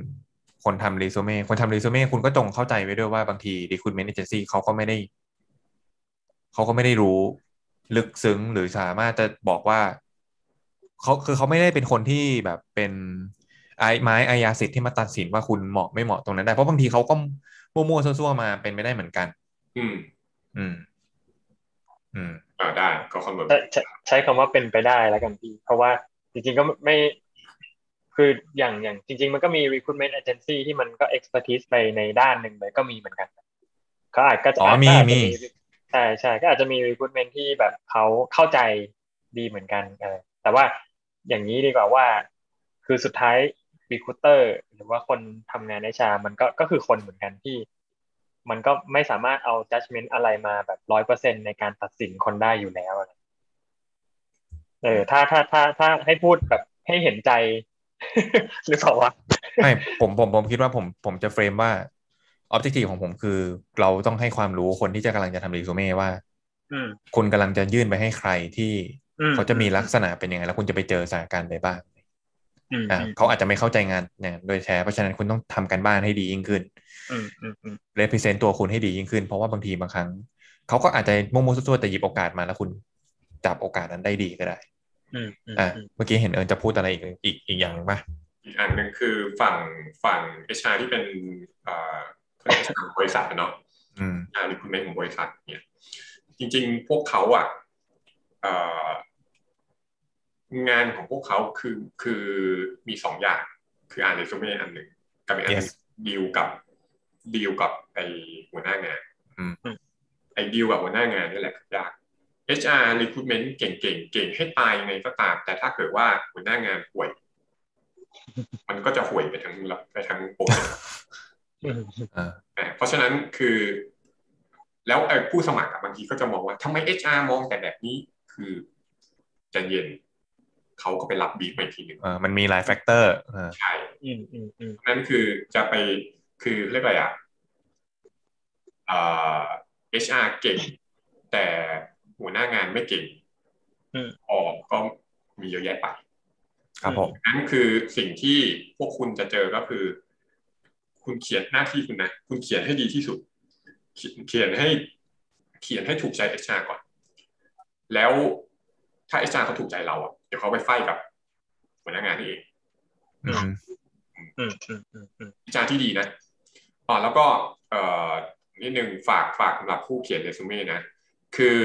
คนทำรี s ูเม่คนทำรี s ูเม่คุณก็จงเข้าใจไว้ด้วยว่าบางที recruitment agency เขาก็ไม่ได้ เขาก็ไม่ได้รู้ ลึกซึ้งหรือสามารถจะบอกว่าเขาคือเขาไม่ได้เป็นคนที่แบบเป็น ไอ้ไม้อาญาสิทธิ์ที่มาตัดสินว่าคุณเหมาะไม่เหมาะตรงนั้นได้เพราะบางทีเขาก็มั่วๆซั่วๆมาเป็นไม่ได้เหมือนกัน อืม อืม อืมอ่าได้ก็คอนเวิร์ตใช้ใช้ใช้คำว่าเป็นไปได้แล้วกันพี่เพราะว่าจริงๆก็ไม่คืออย่างอย่างจริง ๆ มันก็มี recruitment agency ที่มันก็ expertise ไปในด้านหนึ่งเลยก็มีเหมือนกันเขาอาจก็จะอ๋ออาจมีก็อาจจะมีใช่ใช่ก็อาจจะมี recruitment ที่แบบเขาเข้าใจดีเหมือนกันเออแต่ว่าอย่างนี้ดีกว่าว่า คือสุดท้าย recruiter หรือว่าคนทำงานในชา มันก็ก็คือคนเหมือนกันที่ มันก็ไม่สามารถเอา judgment อะไรมาแบบร้อยเปอร์เซ็นในการตัดสินคนได้อยู่แล้วอะไรเออถ้าถ้าถ้าถ้าให้พูดแบบให้เห็นใจ หรือเปล่าวะไม่ผมผมผมคิดว่าผมผมจะเฟรมว่าออบเจกตีของผมคือ เราต้องให้ความรู้คนที่จะกำลังจะทำรีสูเม่ว่าอืมคุณกำลังจะยื่นไปให้ใครที่อืมเขาจะมีลักษณะเป็นยังไงแล้วคุณจะไปเจอสถานการณ์ใดบ้างอืมอ่า เขาอาจจะไม่เข้าใจงานอย่างโดยแท้เพราะฉะนั้นคุณต้องทำกันบ้านให้ดียิ่งขึ้นอืมอืมอืมเรป r e เซนต์ตัวคุณให้ดียิ่งขึ้น เพราะว่าบางทีบางครั้งเขาก็อาจจะมั่วๆซั่วๆแต่หยิบโอกาสมาแล้วคุณจับโอกาสนั้นได้ดีก็ได้อืมอืมอ่าอืมเมื่อกี้เห็นเอิญจะพูดอะไรอีกอีกอีกอย่างหนึ่งป่ะอีกอันหนึ่งคือฝั่งฝั่งเอชาที่เป็นเอ่อเขาเรียก HR ของบริษัทอะเนาะอืมงานรีคูเมนของบริษัทเนี่ย จริง ๆ พวกเขาอะเอ่อ งานของพวกเขาคือคือมีสองอย่าง คืออ่านเรซูเม่อันหนึ่งกับอีกอันหนึ่ง Yes ดีลกับดีลกับไอหัวหน้างานอืมไอดีลกับหัวหน้างานนี่แหละยาก HR recruitment เก่งๆเก่งให้ตายยังไงก็ตาม แต่ถ้าเกิดว่าหัวหน้างานห่วย มันก็จะห่วยไปทั้งไปทั้งโปรเจกต์อืมอ่าอะเพราะฉะนั้นคือ แล้วไอ้ผู้สมัครอะบางทีก็จะมองว่าทำไม HR มองแต่แบบนี้คือใจเย็น เขาก็ไปรับบีบมาอีกทีหนึ่งอ่ามันมีหลาย factorอร์อ่าใช่อืมอืมอืมนั่นคือจะไปคือเรียกอะไรอะเอ่อ HR เก่ง แต่หัวหน้างานไม่เก่งอืมออกก็มีเยอะแยะไป ครับผมนั่นคือสิ่งที่พวกคุณจะเจอก็คือ คุณเขียนหน้าที่คุณนะ คุณเขียนให้ดีที่สุด เขียนเขียนให้ เขียนให้ถูกใจ HR ก่อน แล้วถ้า HR เขาถูกใจเราอะเดี๋ยวเขาไปไฟกับหัวหน้างานนี่เองอืมอืมอืมอืมอืมวิจารณ์ที่ดีนะอ๋อแล้วก็เอ่อนิดนึงฝากฝากสำหรับผู้เขียนเรซูเม่นะ คือ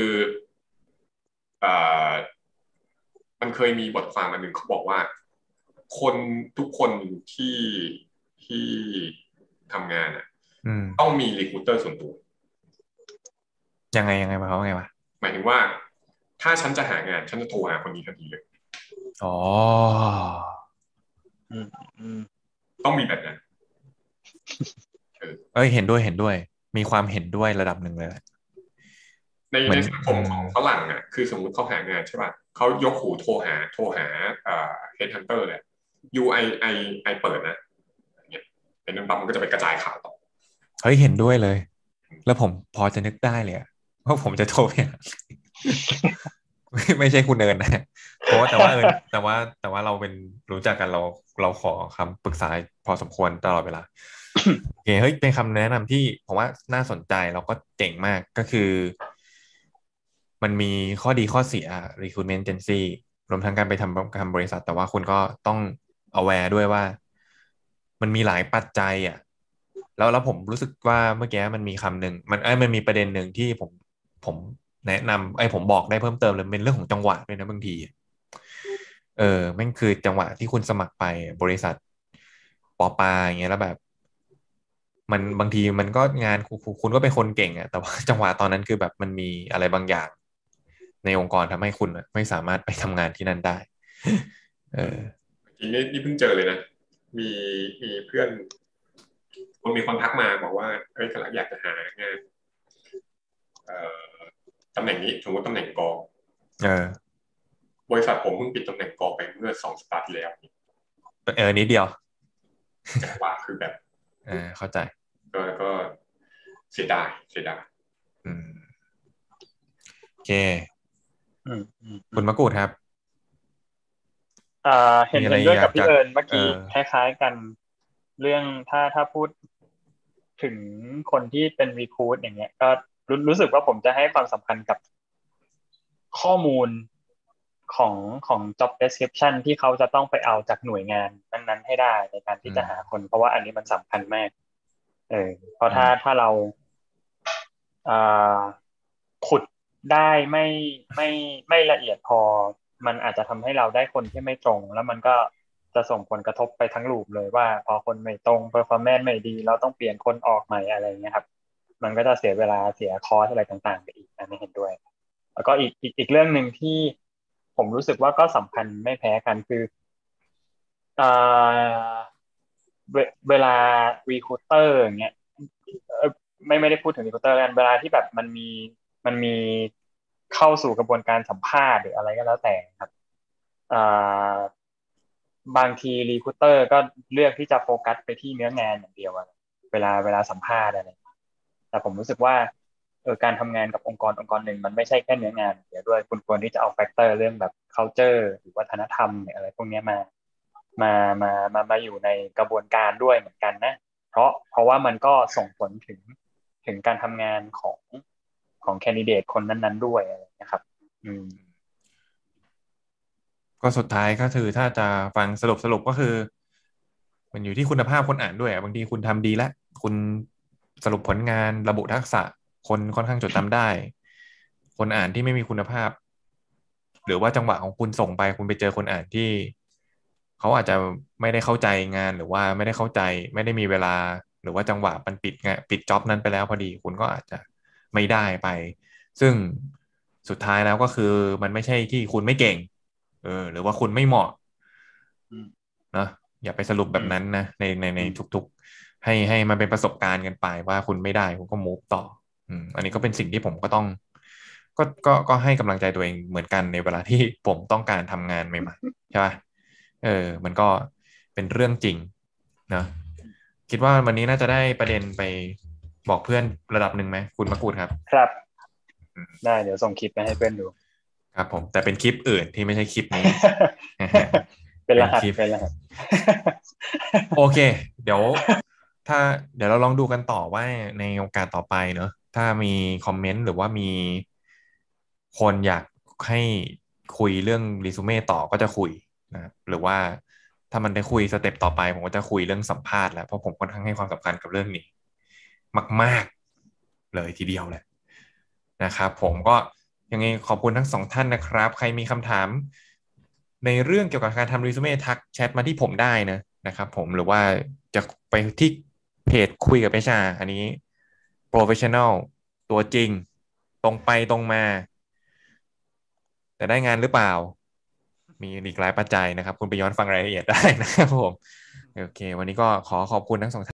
เอ่อมันเคยมีบทความอันหนึ่งเขาบอกว่า คนทุกคนที่ที่ทำงานอะอืมต้องมีรีคูเตอร์ส่วนตัวยังไงยังไงมาเขามว่าไงวะหมายถึงว่า ถ้าฉันจะหางาน ฉันจะโทรหาคนนี้ทันทีเลย อ๋ออืมอืมต้องมีแบบนั้นเอ้ยเห็นด้วยเห็นด้วย มีความเห็นด้วยระดับหนึ่งเลยแหละในเหมืในอนสังคมของฝรั่งอะคือสมมติเขาหางานใช่ป่ะเขายกหูโทรหา โทรหาเอ่อ headhunter เลย U I I I เปิดนะอย่างเงี้ยเป็นนั้นปั๊บมันก็จะไปกระจายข่าวต่อเฮ้ยเห็นด้วยเลย แล้วผมพอจะนึกได้เลยอะว่าผมจะโทรไปหา ไม่ใช่คุณเอิญนะเพราะว่าแต่ว่าเอิญแต่ว่าแต่ว่าเราเป็นรู้จักกันเราเราขอคำปรึกษาพอสมควรตลอดเวลาโอเคเฮ้ยเป็นคำแนะนำที่ผมว่าน่าสนใจแล้วก็เจ๋งมากก็คือ มันมีข้อดีข้อเสีย recruitment agency รวมทั้งการไปทำทำบริษัท แต่ว่าคุณก็ต้อง aware ด้วยว่า มันมีหลายปัจจัย อะ แล้วแล้วผมรู้สึกว่าเมื่อกี้มันมีคำหนึ่งมันเอ้มันมีประเด็นหนึ่งที่ผมผม แนะนำไอ้ผมบอกได้เพิ่มเติมเลยเป็นเรื่องของจังหวะด้วยนะบางที เออแม่งคือจังหวะที่คุณสมัครไปบริษัทปอปาอย่างเงี้ยแล้วแบบ มันบางทีมันก็งานคุณคุณก็เป็นคนเก่งอะแต่ว่าจังหวะตอนนั้นคือแบบมันมีอะไรบางอย่าง ในองค์กรทำให้คุณไม่สามารถไปทำงานที่นั่นได้ เออทีนี้นี่เพิ่งเจอเลยนะมีมีเพื่อนคนมีคนทักมาบอกว่าเอ้ยกำลังอยากจะหางานเอ่อ ตำแหน่งนี้สมมติตำแหน่งกองเออบริษัทผมเพิ่งปิดตำแหน่งกองไปเมื่อสองสัปดาห์ที่แล้วเออนิดเดียวจังหวะคือแบบเออเข้าใจก็ก็เสียดายเสียดายอืมโอเคอืมอืมคุณมะกรูดครับอ่าเห็นมีอะไรเห็นด้วยกับอยากพี่เอิญเมื่อกี้เออคล้ายๆกันเรื่องถ้าถ้าพูดถึงคนที่เป็นรีคูดอย่างเงี้ย ก็ รู้รู้สึกว่าผมจะให้ความสำคัญกับข้อมูลของของ job description ที่เขาจะต้องไปเอาจากหน่วยงานนั้น ๆ ให้ได้ในการที่จะหาคน เพราะว่าอันนี้มันสำคัญมาก เออเพราะถ้าถ้าเราอ่าขุดได้ไม่ไม่ไม่ละเอียดพอ มันอาจจะทำให้เราได้คนที่ไม่ตรง แล้วมันก็จะส่งผลกระทบไปทั้งลูปเลยว่าพอคนไม่ตรง performance ไม่ดี เราต้องเปลี่ยนคนออกใหม่อะไรเงี้ยครับ มันก็จะเสียเวลาเสียคอสอะไรต่างๆไปอีกอันนี้เห็นด้วย แล้วก็อีกอีกอีกเรื่องหนึ่งที่ผมรู้สึกว่าก็สำคัญไม่แพ้กันคืออ่าเวลา recruiter อย่างเงี้ยไม่ไม่ได้พูดถึงรีคูเตอร์กันเวลาที่แบบมันมีมันมีเข้าสู่กระบวนการสัมภาษณ์หรืออะไรก็แล้วแต่ครับบางที recruiter ก็เลือกที่จะโฟกัสไปที่เนื้องานอย่างเดียวเวลาเวลาสัมภาษณ์อะไร แต่ผมรู้สึกว่าเออการทำงานกับองค์กรองค์กรหนึ่งมันไม่ใช่แค่เนื้องานเดียวด้วยคุณควรที่จะเอา factor เรื่องแบบ culture หรือวัฒนธรรมอะไรพวกนี้มามามามามาอยู่ในกระบวนการด้วยเหมือนกันนะ เพราะเพราะว่ามันก็ส่งผลถึงถึงการทำงานของของ candidate คนนั้น ๆ ด้วยนะครับ อืม ก็สุดท้ายก็คือถ้าจะฟังสรุปสรุปก็คือ มันอยู่ที่คุณภาพคนอ่านด้วยบางทีคุณทำดีแล้วคุณ สรุปผลงานระบุทักษะ คนค่อนข้างจดจำได้ คนอ่านที่ไม่มีคุณภาพ หรือว่าจังหวะของคุณส่งไป คุณไปเจอคนอ่านที่ เขาอาจจะไม่ได้เข้าใจงานหรือว่าไม่ได้เข้าใจ ไม่ได้มีเวลา หรือว่าจังหวะมันปิดงานปิดจ็อบนั้นไปแล้วพอดี คุณก็อาจจะไม่ได้ไป ซึ่งสุดท้ายแล้วก็คือมันไม่ใช่ที่คุณไม่เก่ง เออ หรือว่าคุณไม่เหมาะนะอย่าไปสรุปแบบนั้นนะในในในทุกๆ ให้ให้มันเป็นประสบการณ์กันไปว่าคุณไม่ได้คุณก็มูฟต่ออืมอันนี้ก็เป็นสิ่งที่ผมก็ต้อง ก็ก็ก็ให้กำลังใจตัวเองเหมือนกันในเวลาที่ผมต้องการทำงานใหม่ๆใช่ป่ะเออ มันก็เป็นเรื่องจริงนะคิดว่าวันนี้น่าจะได้ประเด็นไปบอกเพื่อนระดับหนึ่งไหมคุณมะกูดครับ ครับ ได้เดี๋ยวส่งคลิปไปให้เพื่อนดู ครับผม แต่เป็นคลิปอื่นที่ไม่ใช่คลิปนี้เป็นรหัสเป็นรหัสโอเค เดี๋ยว ถ้าเดี๋ยวเราลองดูกันต่อว่าในโอกาสต่อไปเนอะถ้ามีคอมเมนต์หรือว่ามีคนอยากให้คุยเรื่องรีสูเม่ต่อก็จะคุยนะหรือว่าถ้ามันได้คุย step ต่อไป ผมก็จะคุยเรื่องสัมภาษณ์แล้วเพราะผมค่อนข้างให้ความสำคัญกับเรื่องนี้ มาก ๆ เลยทีเดียวเลยนะครับผมก็ยังไงขอบคุณทั้งสองท่านนะครับ ใครมีคำถามในเรื่องเกี่ยวกับการทำรีสูเม่ทักแชทมาที่ผมได้นะนะครับผมหรือว่าจะไปที่ เพจคุยกับ HR อันนี้ professional ตัวจริง ตรงไปตรงมา แต่ได้งานหรือเปล่า มีอีกหลายปัจจัยนะครับ คุณไปย้อนฟังรายละเอียดได้นะครับผม โอเค วันนี้ก็ขอขอบคุณทั้งสอง